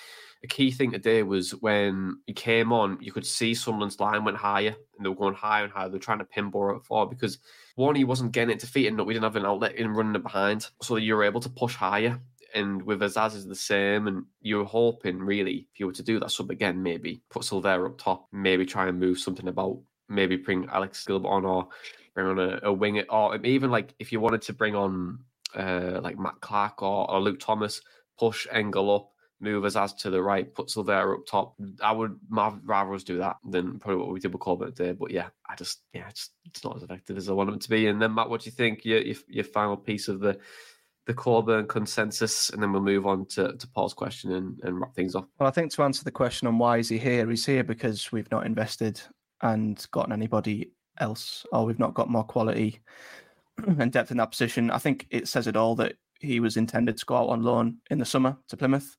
a key thing today was when he came on, you could see Sunderland's line went higher and they were going higher and higher. They were trying to pin Boro forward because one, he wasn't getting it to feet and we didn't have an outlet in running it behind. So you were able to push higher. And with Azaz is the same, and you're hoping really if you were to do that sub again, maybe put Silvera up top, maybe try and move something about, maybe bring Alex Gilbert on or bring on a, a wing it, or even like if you wanted to bring on uh, like Matt Clarke or, or Luke Thomas, push Engel up, move Azaz to the right, put Silvera up top. I would rather us do that than probably what we did with Coburn today. But yeah, I just yeah, it's it's not as effective as I want them to be. And then Matt, what do you think? Your your, your final piece of the the Coburn consensus, and then we'll move on to, to Paul's question and, and wrap things off. Well, I think to answer the question on why is he here, he's here because we've not invested and gotten anybody else, or we've not got more quality and depth in that position. I think it says it all that he was intended to go out on loan in the summer to Plymouth.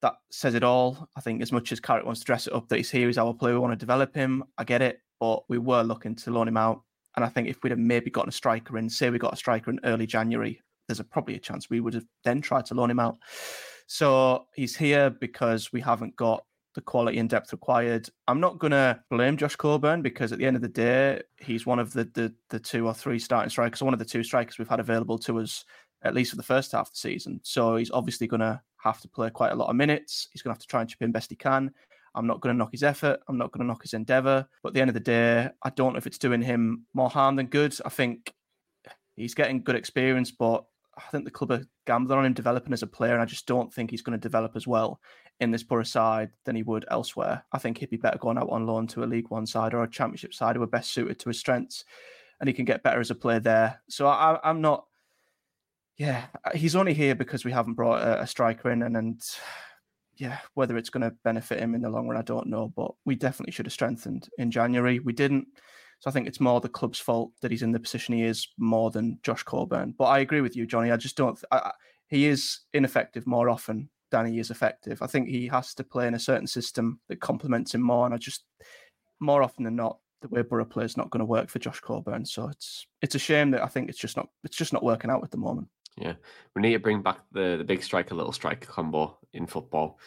That says it all. I think as much as Carrick wants to dress it up that he's here, he's our player, we want to develop him. I get it, but we were looking to loan him out. And I think if we'd have maybe gotten a striker in, say we got a striker in early January, there's a, probably a chance we would have then tried to loan him out. So he's here because we haven't got the quality and depth required. I'm not going to blame Josh Coburn because at the end of the day, he's one of the, the the two or three starting strikers, one of the two strikers we've had available to us at least for the first half of the season. So he's obviously going to have to play quite a lot of minutes. He's going to have to try and chip in best he can. I'm not going to knock his effort. I'm not going to knock his endeavour. But at the end of the day, I don't know if it's doing him more harm than good. I think he's getting good experience, but I think the club are gambling on him developing as a player, and I just don't think he's going to develop as well in this Boro side than he would elsewhere. I think he'd be better going out on loan to a League One side or a Championship side who are best suited to his strengths, and he can get better as a player there. So I, I'm not. Yeah, he's only here because we haven't brought a, a striker in, and and yeah, whether it's going to benefit him in the long run, I don't know. But we definitely should have strengthened in January. We didn't. So I think it's more the club's fault that he's in the position he is more than Josh Coburn. But I agree with you, Johnny. I just don't. I, he is ineffective more often than he is effective. I think he has to play in a certain system that complements him more. And I just more often than not, the way Boro plays is not going to work for Josh Coburn. So it's it's a shame that I think it's just not it's just not working out at the moment. Yeah, we need to bring back the the big striker, little striker combo in football,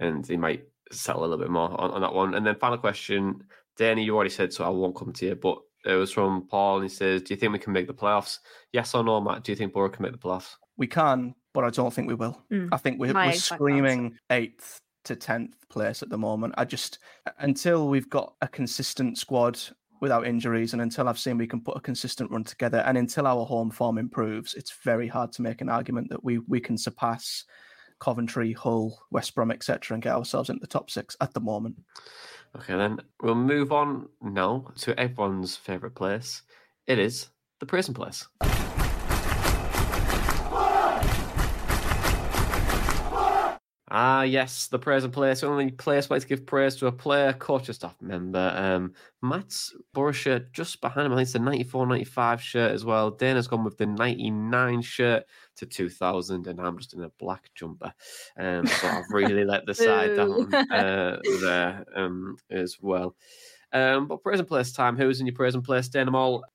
and he might settle a little bit more on, on that one. And then final question, Danny, you already said so. I won't come to you, but it was from Paul, and he says, "Do you think we can make the playoffs? Yes or no, Matt? Do you think Boro can make the playoffs? We can, but I don't think we will. Mm, I think we're, we're exact screaming eighth to tenth place at the moment. I just until we've got a consistent squad without injuries, and until I've seen we can put a consistent run together, and until our home form improves, it's very hard to make an argument that we we can surpass Coventry, Hull, West Brom, etc., and get ourselves into the top six at the moment. Okay, then we'll move on now to everyone's favourite place. It is the prison place. Ah, yes, the praise and place. Only place where to give praise to a player, coach, or staff member. Um, Matt's Boro shirt just behind him. I think it's the 94 95 shirt as well. Dana's gone with the 99 shirt to 2000, and I'm just in a black jumper. Um, so I've really let the side down uh, there um, as well. Um, but praise and place time. Who's in your praise and place? Dana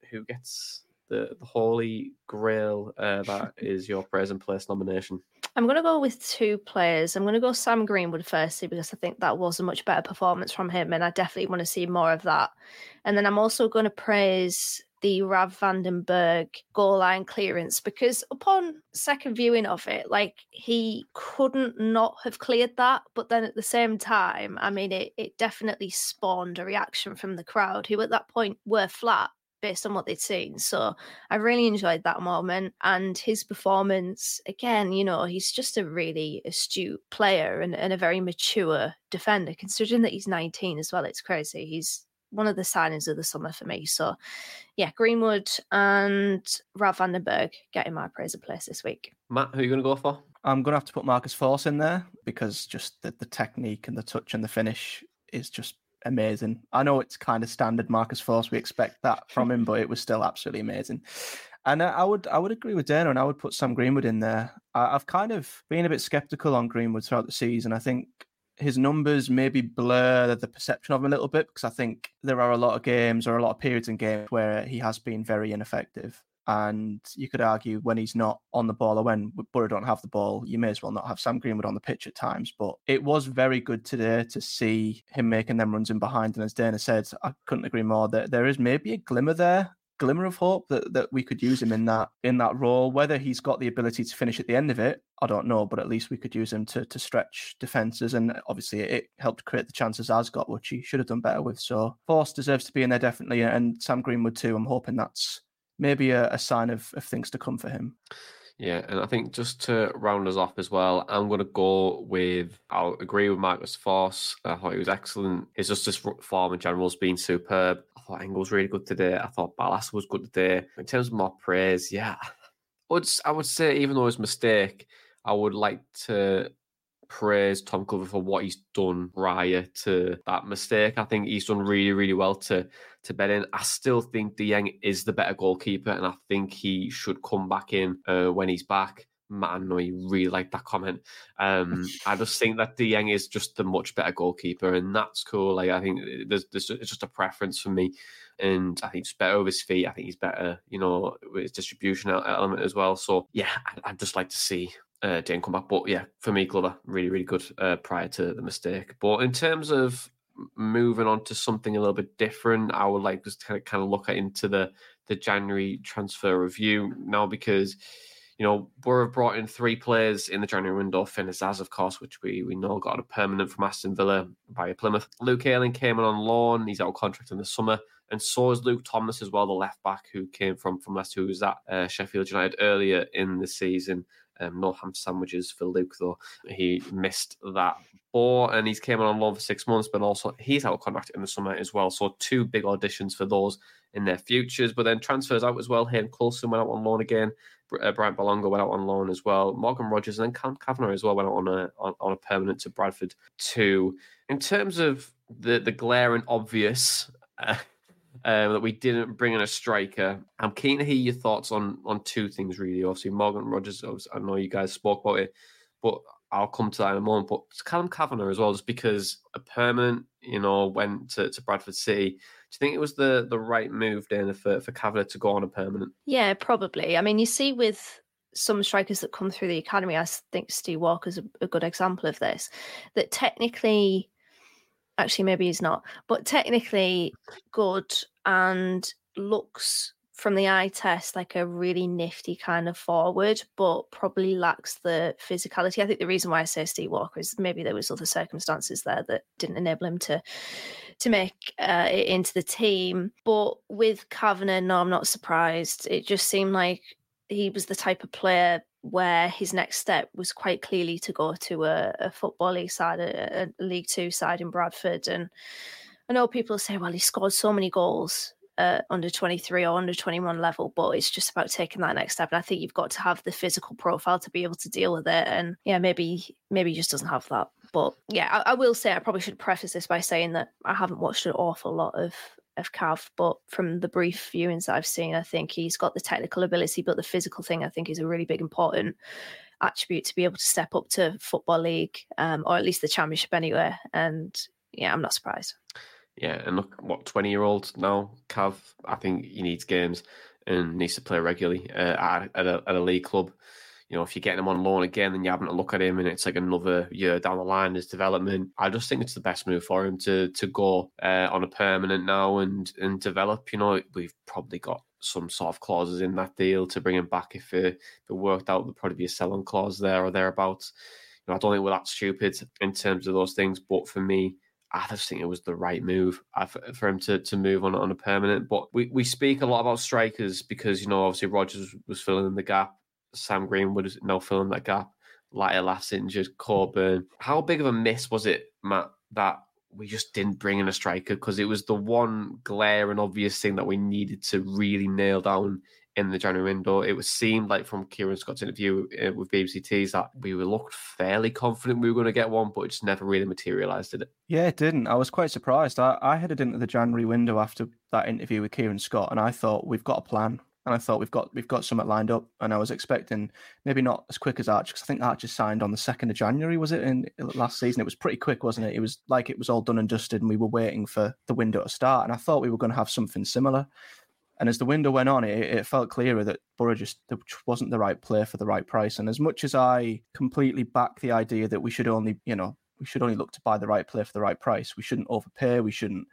who gets the, the holy grail uh, that is your praise and place nomination? I'm going to go with two players. I'm going to go Sam Greenwood firstly because I think that was a much better performance from him, and I definitely want to see more of that. And then I'm also going to praise the Rav van den Berg goal line clearance because upon second viewing of it, like he couldn't not have cleared that. But then at the same time, I mean, it, it definitely spawned a reaction from the crowd who at that point were flat based on what they'd seen. So I really enjoyed that moment and his performance. Again, you know, he's just a really astute player and, and a very mature defender, considering that he's 19 as well. It's crazy. He's one of the signings of the summer for me. So, yeah, Greenwood and Rav van den Berg getting my praise of place this week. Matt, who are you going to go for? I'm going to have to put Marcus Forss in there because just the, the technique and the touch and the finish is just amazing. I know it's kind of standard Marcus Forss. We expect that from him, but it was still absolutely amazing. And I would I would agree with Dana, and I would put Sam Greenwood in there. I've kind of been a bit skeptical on Greenwood throughout the season. I think his numbers maybe blur the perception of him a little bit because I think there are a lot of games or a lot of periods in games where he has been very ineffective. And you could argue when he's not on the ball or when Boro don't have the ball, you may as well not have Sam Greenwood on the pitch at times. But it was very good today to see him making them runs in behind. And as Dana said, I couldn't agree more that there is maybe a glimmer there, glimmer of hope that, that we could use him in that in that role. Whether he's got the ability to finish at the end of it, I don't know. But at least we could use him to to stretch defenses. And obviously it helped create the chances as got, which he should have done better with. So Forss deserves to be in there definitely, and Sam Greenwood too. I'm hoping that's maybe a, a sign of, of things to come for him. Yeah, and I think just to round us off as well, I'm going to go with, I'll agree with Marcus Forss. I thought he was excellent. His justice form in general has been superb. I thought Engel was really good today. I thought Ballas was good today. In terms of my praise, yeah. I would, I would say, even though was a mistake, I would like to praise Tom Glover for what he's done prior to that mistake. I think he's done really, really well to to bet in. I still think Dieng is the better goalkeeper, and I think he should come back in uh, when he's back. Matt, I know you really like that comment. Um, I just think that Dieng is just the much better goalkeeper, and that's cool. Like I think there's, there's it's just a preference for me and I think he's better over his feet. I think he's better, you know, with his distribution element as well. So yeah, I'd just like to see uh, Dane come back. But yeah, for me, Glover, really, really good uh, prior to the mistake. But in terms of moving on to something a little bit different, I would like just to kind of, kind of look at into the the January transfer review now because you know, Boro brought in three players in the January window. Finn Azaz, of course, which we, we know got a permanent from Aston Villa via Plymouth. Luke Ayling came in on loan. He's out of contract in the summer. And so is Luke Thomas as well, the left back who came from, from Leicester, who was at uh, Sheffield United earlier in the season. Um, no sandwiches for Luke, though. He missed that ball and he's came on loan for six months, but also he's out of contract in the summer as well. So two big auditions for those in their futures. But then transfers out as well. Hayden Coulson went out on loan again. Uh, Bryant Bilongo went out on loan as well. Morgan Rogers and then Kavanagh as well went out on a on, on a permanent to Bradford too. In terms of the the glaring obvious. Uh, um, that we didn't bring in a striker. I'm keen to hear your thoughts on on two things really. Obviously, Morgan Rogers. I know you guys spoke about it, but I'll come to that in a moment. But Calum Kavanagh as well, just because a permanent, you know, went to, to Bradford City. Do you think it was the the right move, Dana, for, for Kavanagh to go on a permanent? Yeah, probably. I mean, you see with some strikers that come through the academy, I think Steve Walker's a, a good example of this, that technically, actually, maybe he's not, but technically good and looks from the eye test like a really nifty kind of forward, but probably lacks the physicality. I think the reason why I say Steve Walker is maybe there was other circumstances there that didn't enable him to to make uh, it into the team. But with Kavanagh, no, I'm not surprised. It just seemed like he was the type of player where his next step was quite clearly to go to a, a football league side, a, a League Two side in Bradford, and I know people say, well, he scored so many goals uh, under 23 or under 21 level, but it's just about taking that next step. And I think you've got to have the physical profile to be able to deal with it. And yeah, maybe maybe he just doesn't have that. But yeah, I, I will say I probably should preface this by saying that I haven't watched an awful lot of of Cav, but from the brief viewings that I've seen, I think he's got the technical ability, but the physical thing I think is a really big important attribute to be able to step up to football league um, or at least the championship anyway. And yeah, I'm not surprised. Yeah, and look, what twenty year old now, Cav. I think he needs games and needs to play regularly uh, at, a, at a league club. You know, if you're getting him on loan again and you're having to look at him and it's like another year down the line, his development, I just think it's the best move for him to to go uh, on a permanent now and and develop. You know, we've probably got some sort of clauses in that deal to bring him back if it, if it worked out. There'd probably be a sell-on clause there or thereabouts. You know, I don't think we're that stupid in terms of those things, but for me, I just think it was the right move uh, for him to, to move on on a permanent. But we, we speak a lot about strikers because, you know, obviously Rogers was filling in the gap. Sam Greenwood is now filling that gap. Latte Lath injured, Coburn. How big of a miss was it, Matt, that we just didn't bring in a striker? Because it was the one glare and obvious thing that we needed to really nail down in the January window. It was seemed like from Kieran Scott's interview uh, with BBC Tees that we were looked fairly confident we were going to get one, but it just never really materialised, did it? Yeah, it didn't. I was quite surprised. I, I headed into the January window after that interview with Kieran Scott, and I thought we've got a plan. And I thought we've got we've got something lined up, and I was expecting maybe not as quick as Arch because I think Arch signed on the second of January. Was it in last season? It was pretty quick, wasn't it? It was like it was all done and dusted, and we were waiting for the window to start. And I thought we were going to have something similar. And as the window went on, it, it felt clearer that Boro just wasn't the right player for the right price. And as much as I completely back the idea that we should only, you know, we should only look to buy the right player for the right price. We shouldn't overpay. We shouldn't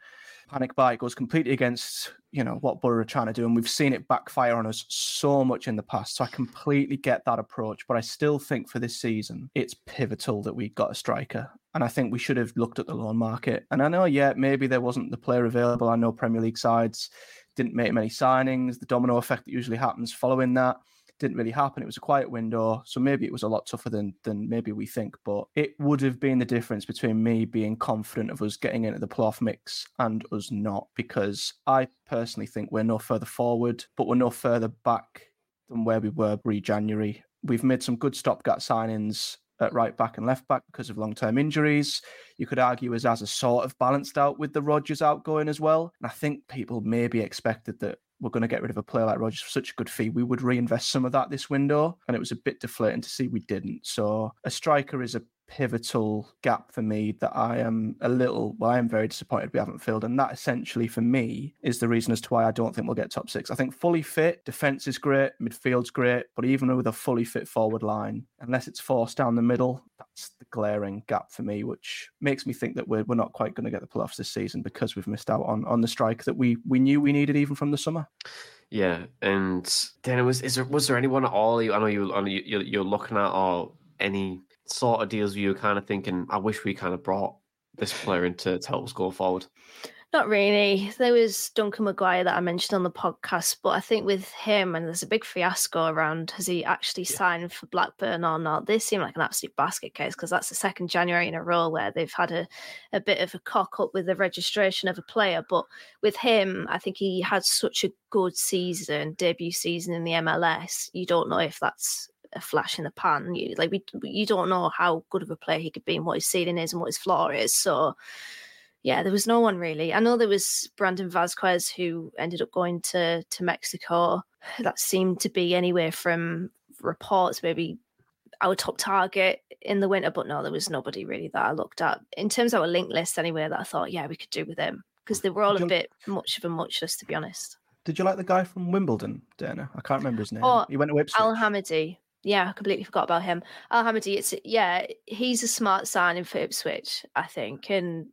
panic buy. Goes completely against, you know, what Boro are trying to do. And we've seen it backfire on us so much in the past. So I completely get that approach. But I still think for this season, it's pivotal that we got a striker. And I think we should have looked at the loan market. And I know, yeah, maybe there wasn't the player available. I know Premier League sides didn't make many signings. The domino effect that usually happens following that didn't really happen. It was a quiet window, so maybe it was a lot tougher than than maybe we think. But it would have been the difference between me being confident of us getting into the playoff mix and us not, because I personally think we're no further forward, but we're no further back than where we were pre-January. We've made some good stopgap signings at right back and left back because of long term injuries. You could argue as as a sort of balanced out with the Rogers outgoing as well. And I think people maybe expected that we're going to get rid of a player like Rogers for such a good fee. We would reinvest some of that this window, and it was a bit deflating to see we didn't. So a striker is a pivotal gap for me that I am a little, well, I am very disappointed we haven't filled. And that essentially for me is the reason as to why I don't think we'll get top six. I think fully fit, defense is great, midfield's great, but even with a fully fit forward line, unless it's forced down the middle, that's the glaring gap for me, which makes me think that we're, we're not quite going to get the playoffs this season because we've missed out on, on the strike that we, we knew we needed even from the summer. Yeah, and then it was. Is there was there anyone at all? You, I know you. You. You're looking at or any sort of deals you were kind of thinking, I wish we kind of brought this player into to help us go forward? Not really. There was Duncan McGuire that I mentioned on the podcast, but I think with him, and there's a big fiasco around has he actually yeah. signed for Blackburn or not? This seemed like an absolute basket case because that's the second January in a row where they've had a, a bit of a cock up with the registration of a player. But with him, I think he had such a good season, debut season in the MLS. You don't know if that's a flash in the pan. You, like we, you don't know how good of a player he could be and what his ceiling is and what his floor is. So, yeah, there was no one really. I know there was Brandon Vazquez who ended up going to to Mexico. That seemed to be anywhere from reports maybe our top target in the winter, but no, there was nobody really that I looked at in terms of our link list anywhere That I thought, yeah, we could do with him because they were all a bit much of a muchness, to be honest. Did you like the guy from Wimbledon, Dana? I can't remember his name. Oh, he went to Ipswich. Al Hamadi yeah, I completely forgot about him. Al Hamadi, it's yeah, he's a smart signing for Ipswich, I think, and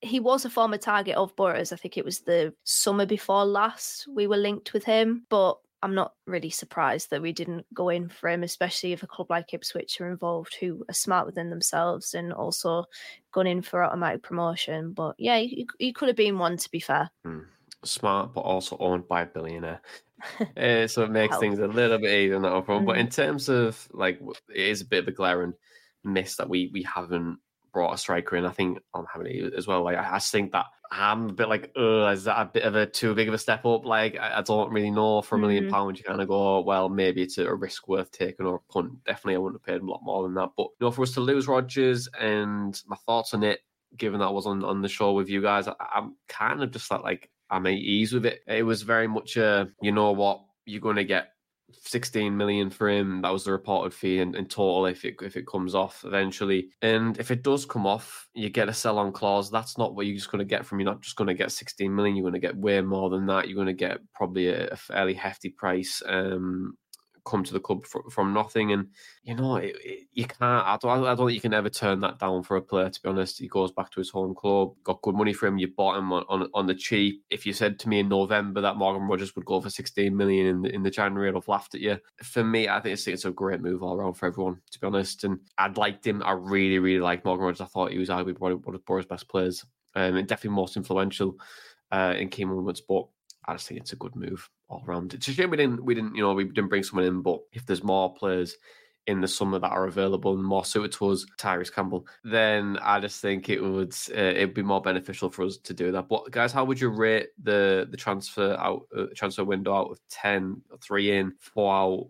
he was a former target of Boro's. I think it was the summer before last we were linked with him, but I'm not really surprised that we didn't go in for him, especially if a club like Ipswich are involved who are smart within themselves and also gone in for automatic promotion. But yeah, he, he could have been one to be fair. Mm. Smart, but also owned by a billionaire uh, so it makes things a little bit easier on that front. Mm. But in terms of like, it is a bit of a glaring miss that we we haven't brought a striker in. I think I'm having it as well. Like I, I think that I'm a bit like, uh, is that a bit of a too big of a step up? Like I, I don't really know. For a million mm-hmm. pounds, you kind of go, well, maybe it's a risk worth taking or a punt. Definitely, I wouldn't have paid a lot more than that. But you know, for us to lose Rogers and my thoughts on it, given that I was on on the show with you guys, I, am kind of just like like I'm at ease with it. It was very much a, you know what, you're going to get 16 million for him. That was the reported fee in, in, total if it if it comes off eventually. And if it does come off, you get a sell on clause. That's not what you're just going to get from. You're not just going to get 16 million. You're going to get way more than that. You're going to get probably a, a fairly hefty price. Um, come to the club from, from nothing. And you know, it, it, you can't. I don't. I don't think you can ever turn that down for a player. To be honest, he goes back to his home club. Got good money for him. You bought him on, on, on the cheap. If you said to me in November that Morgan Rogers would go for 16 million in the, in the January, I'd have laughed at you. For me, I think it's, it's a great move all around for everyone. To be honest, and I'd liked him. I really, really liked Morgan Rogers. I thought he was arguably one of Boro's best players, um, and definitely most influential uh, in key moments. But I just think it's a good move all around. It's a shame we didn't we didn't you know we didn't bring someone in, but if there's more players in the summer that are available and more suited to us, Tyrese Campbell, then I just think it would uh, it'd be more beneficial for us to do that. But guys, how would you rate the the transfer out uh, transfer window out of 10, three in, four out?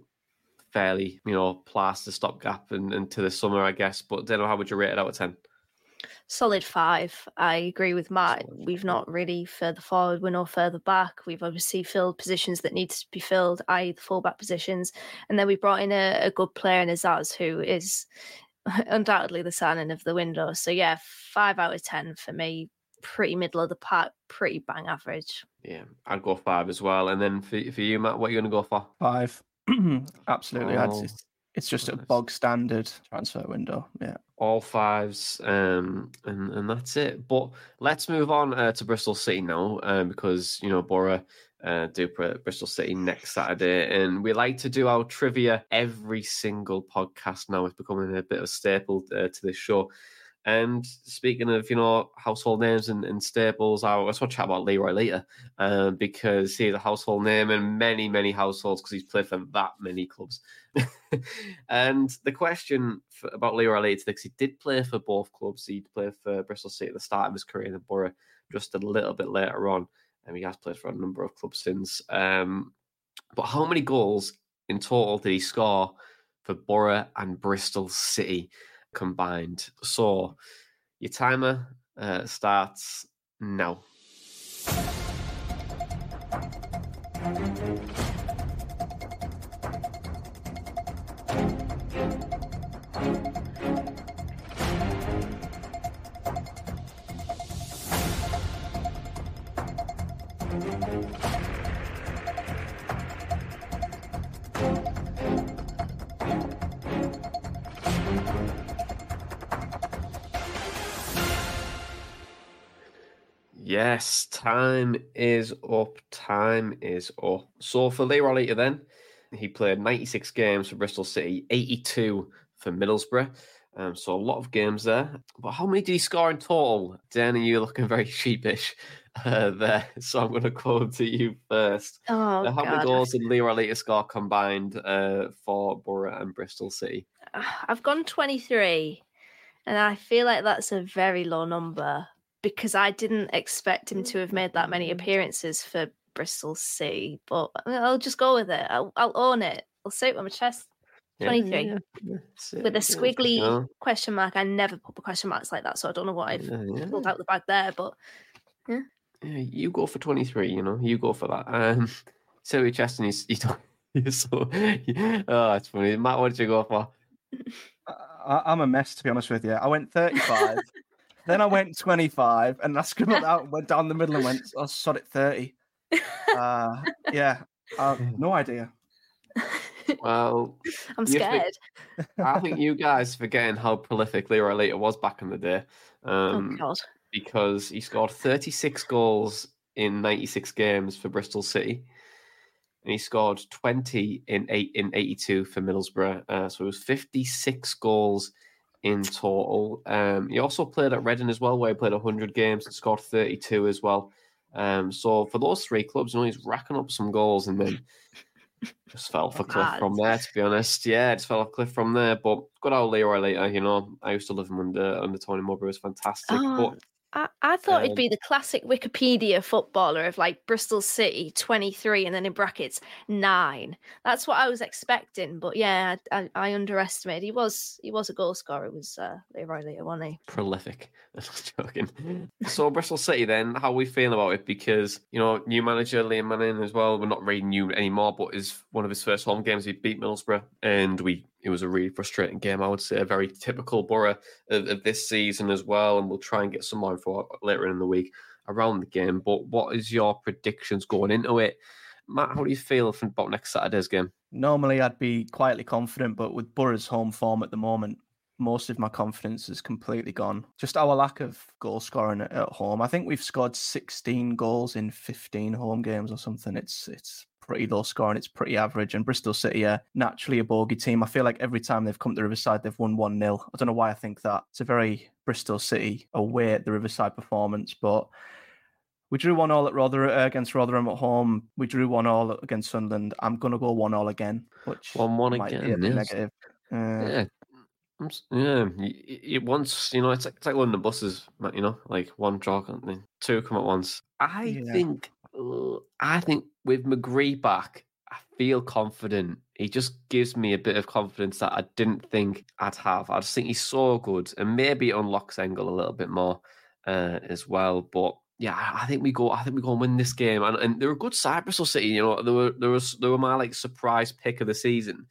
Fairly, you know, plaster stopgap and into the summer, I guess. But then, how would you rate it out of ten? Solid five. I agree with Matt. We've not really further forward. We're no further back. We've obviously filled positions that need to be filled, i.e., the fullback positions, and then we brought in a, a good player in Azaz, who is undoubtedly the signing of the window. So yeah, five out of ten for me. Pretty middle of the pack, pretty bang average. Yeah, I'd go five as well. And then for for you, Matt, what are you going to go for? Five. Absolutely. Oh. It's just a bog standard transfer window. Yeah. All fives, um, and and that's it. But let's move on uh, to Bristol City now, um, because you know Boro uh, do Bristol City next Saturday, and we like to do our trivia every single podcast. Now it's becoming a bit of a staple uh, to this show. And speaking of, you know, household names and, and staples, I was going to chat about Leroy Lita uh, because he's a household name in many, many households because he's played for that many clubs. and the question for, about Leroy Lita, because he did play for both clubs. He played for Bristol City at the start of his career in the Boro just a little bit later on. And he has played for a number of clubs since. Um, but how many goals in total did he score for Boro and Bristol City? Combined. So your timer uh, starts now. Yes, time is up. Time is up. So for Leroy Lita then, he played 96 games for Bristol City, 82 for Middlesbrough. Um, so a lot of games there. But how many did he score in total? Danny, you're looking very sheepish uh, there. So I'm going to go to you first. Oh, Uh, how God. many goals did Leroy Lita score combined uh, for Boro and Bristol City? I've gone 23, and I feel like that's a very low number because I didn't expect him to have made that many appearances for Bristol City. But I'll just go with it. I'll, I'll own it. I'll say it with my chest. Yeah, 23 yeah, yeah. With a squiggly you question mark. I never put the question marks like that, so I don't know what I've yeah, yeah. pulled out the bag there. But Yeah, you go for 23, you know, you go for that. Um, so with Cheston, you, you don't. You're so, oh, it's funny. Matt, what did you go for? I, I'm a mess to be honest with you. I went 35, then I went 25, and I scribbled out, went down the middle, and went, "I shot it 30." Uh, yeah, uh, no idea. Well, I'm you think- scared. I think you guys forgetting how prolific Leroy Lita was back in the day. Um, oh God. because he scored 36 goals in 96 games for Bristol City. And he scored 20 in eight in 82 for Middlesbrough. Uh, so it was 56 goals in total. Um, he also played at Reading as well, where he played 100 games and scored 32 as well. Um, so for those three clubs, you know, he's racking up some goals and then just fell off a cliff Bad. from there, to be honest. Yeah, just fell off a cliff from there. But good old Leroy Lita, you know. I used to love him under under Tony Mowbray. It was fantastic. Oh, But I, I thought Um, it'd be the classic Wikipedia footballer of like Bristol City 23 and then in brackets nine. That's what I was expecting. But yeah, I, I, I underestimated. He was he was a goal scorer. It was uh, Leroy Lita, wasn't he? prolific. I'm just joking. So Bristol City, then, how are we feeling about it? Because you know, new manager Liam Manning as well. We're not really new anymore, but is one of his first home games. He beat Middlesbrough, and we it was a really frustrating game. I would say a very typical Boro of, of this season as well. And we'll try and get some more info later in the week around the game. But what is your predictions going into it? Matt, how do you feel from about next Saturday's game? Normally, I'd be quietly confident, but with Boro's home form at the moment, most of my confidence is completely gone. Just our lack of goal scoring at, home. I think we've scored 16 goals in 15 home games or something. It's it's pretty low scoring. It's pretty average. And Bristol City are naturally a bogey team. I feel like every time they've come to Riverside, they've won 1 0. I don't know why I think that. It's a very Bristol City away at the Riverside performance, but. We drew one all at Rother uh, against Rotherham at home. We drew one all against Sunderland. I'm gonna go one all again, which 1-1 might be again, yes. negative. Uh, Yeah. Yeah, it once you know it's like, it's like London buses, you know, like one draw, and then two come at once. I Yeah. think, I think with McGree back, I feel confident. He just gives me a bit of confidence that I didn't think I'd have. I just think he's so good, and maybe it unlocks Engel a little bit more uh, as well. But yeah, I think we go. I think we go and win this game, and, and they're a good side, Bristol City. You know, they were there was they were my like surprise pick of the season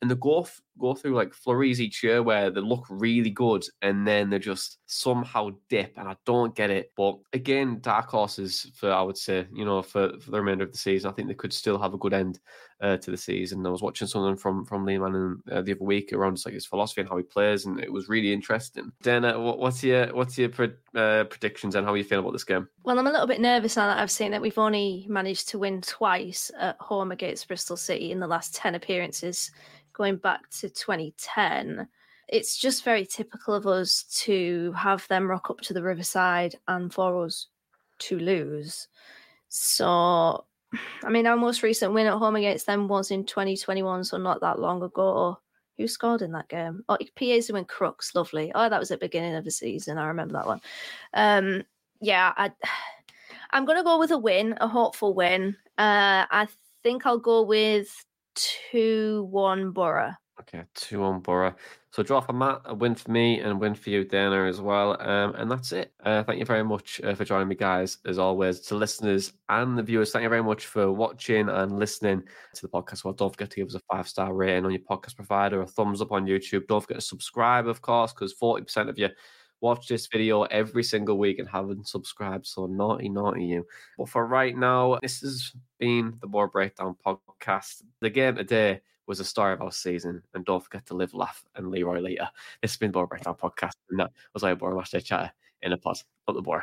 and they go go through like flurries each year where they look really good and then they just somehow dip and I don't get it. But again, dark horses for I would say you know for, for the remainder of the season. I think they could still have a good end uh, to the season. I was watching something from from Liam Manning uh, the other week around just like his philosophy and how he plays, and it was really interesting. Dana, what, what's your what's your pre- uh, predictions and how you feeling about this game? Well, I'm a little bit nervous now that I've seen that we've only managed to win twice at home against Bristol City in the last 10 appearances, going back to 2010. It's just very typical of us to have them rock up to the Riverside and for us to lose. So, I mean, our most recent win at home against them was in 2021, so not that long ago. Who scored in that game? Oh, Piazza and Crooks, lovely. Oh, that was at the beginning of the season. I remember that one. Um, yeah, I, I'm going to go with a win, a hopeful win. Uh, I think I'll go with 2 1 Boro. Okay, two on Boro. So draw for Matt, a win for me, and a win for you, Dana, as well. Um, and that's it. Uh, thank you very much uh, for joining me, guys. As always, to listeners and the viewers, thank you very much for watching and listening to the podcast. Well, don't forget to give us a five star rating on your podcast provider, a thumbs up on YouTube. Don't forget to subscribe, of course, because forty percent of you watch this video every single week and haven't subscribed. So naughty, naughty you. But for right now, this has been the Boro Breakdown podcast. The game today was the story of our season. And don't forget to live, laugh, and Leroy Lita. This has been the Boro Breakdown podcast. And that was I, Boro Match Day Chatter in a pod. Up the Boro.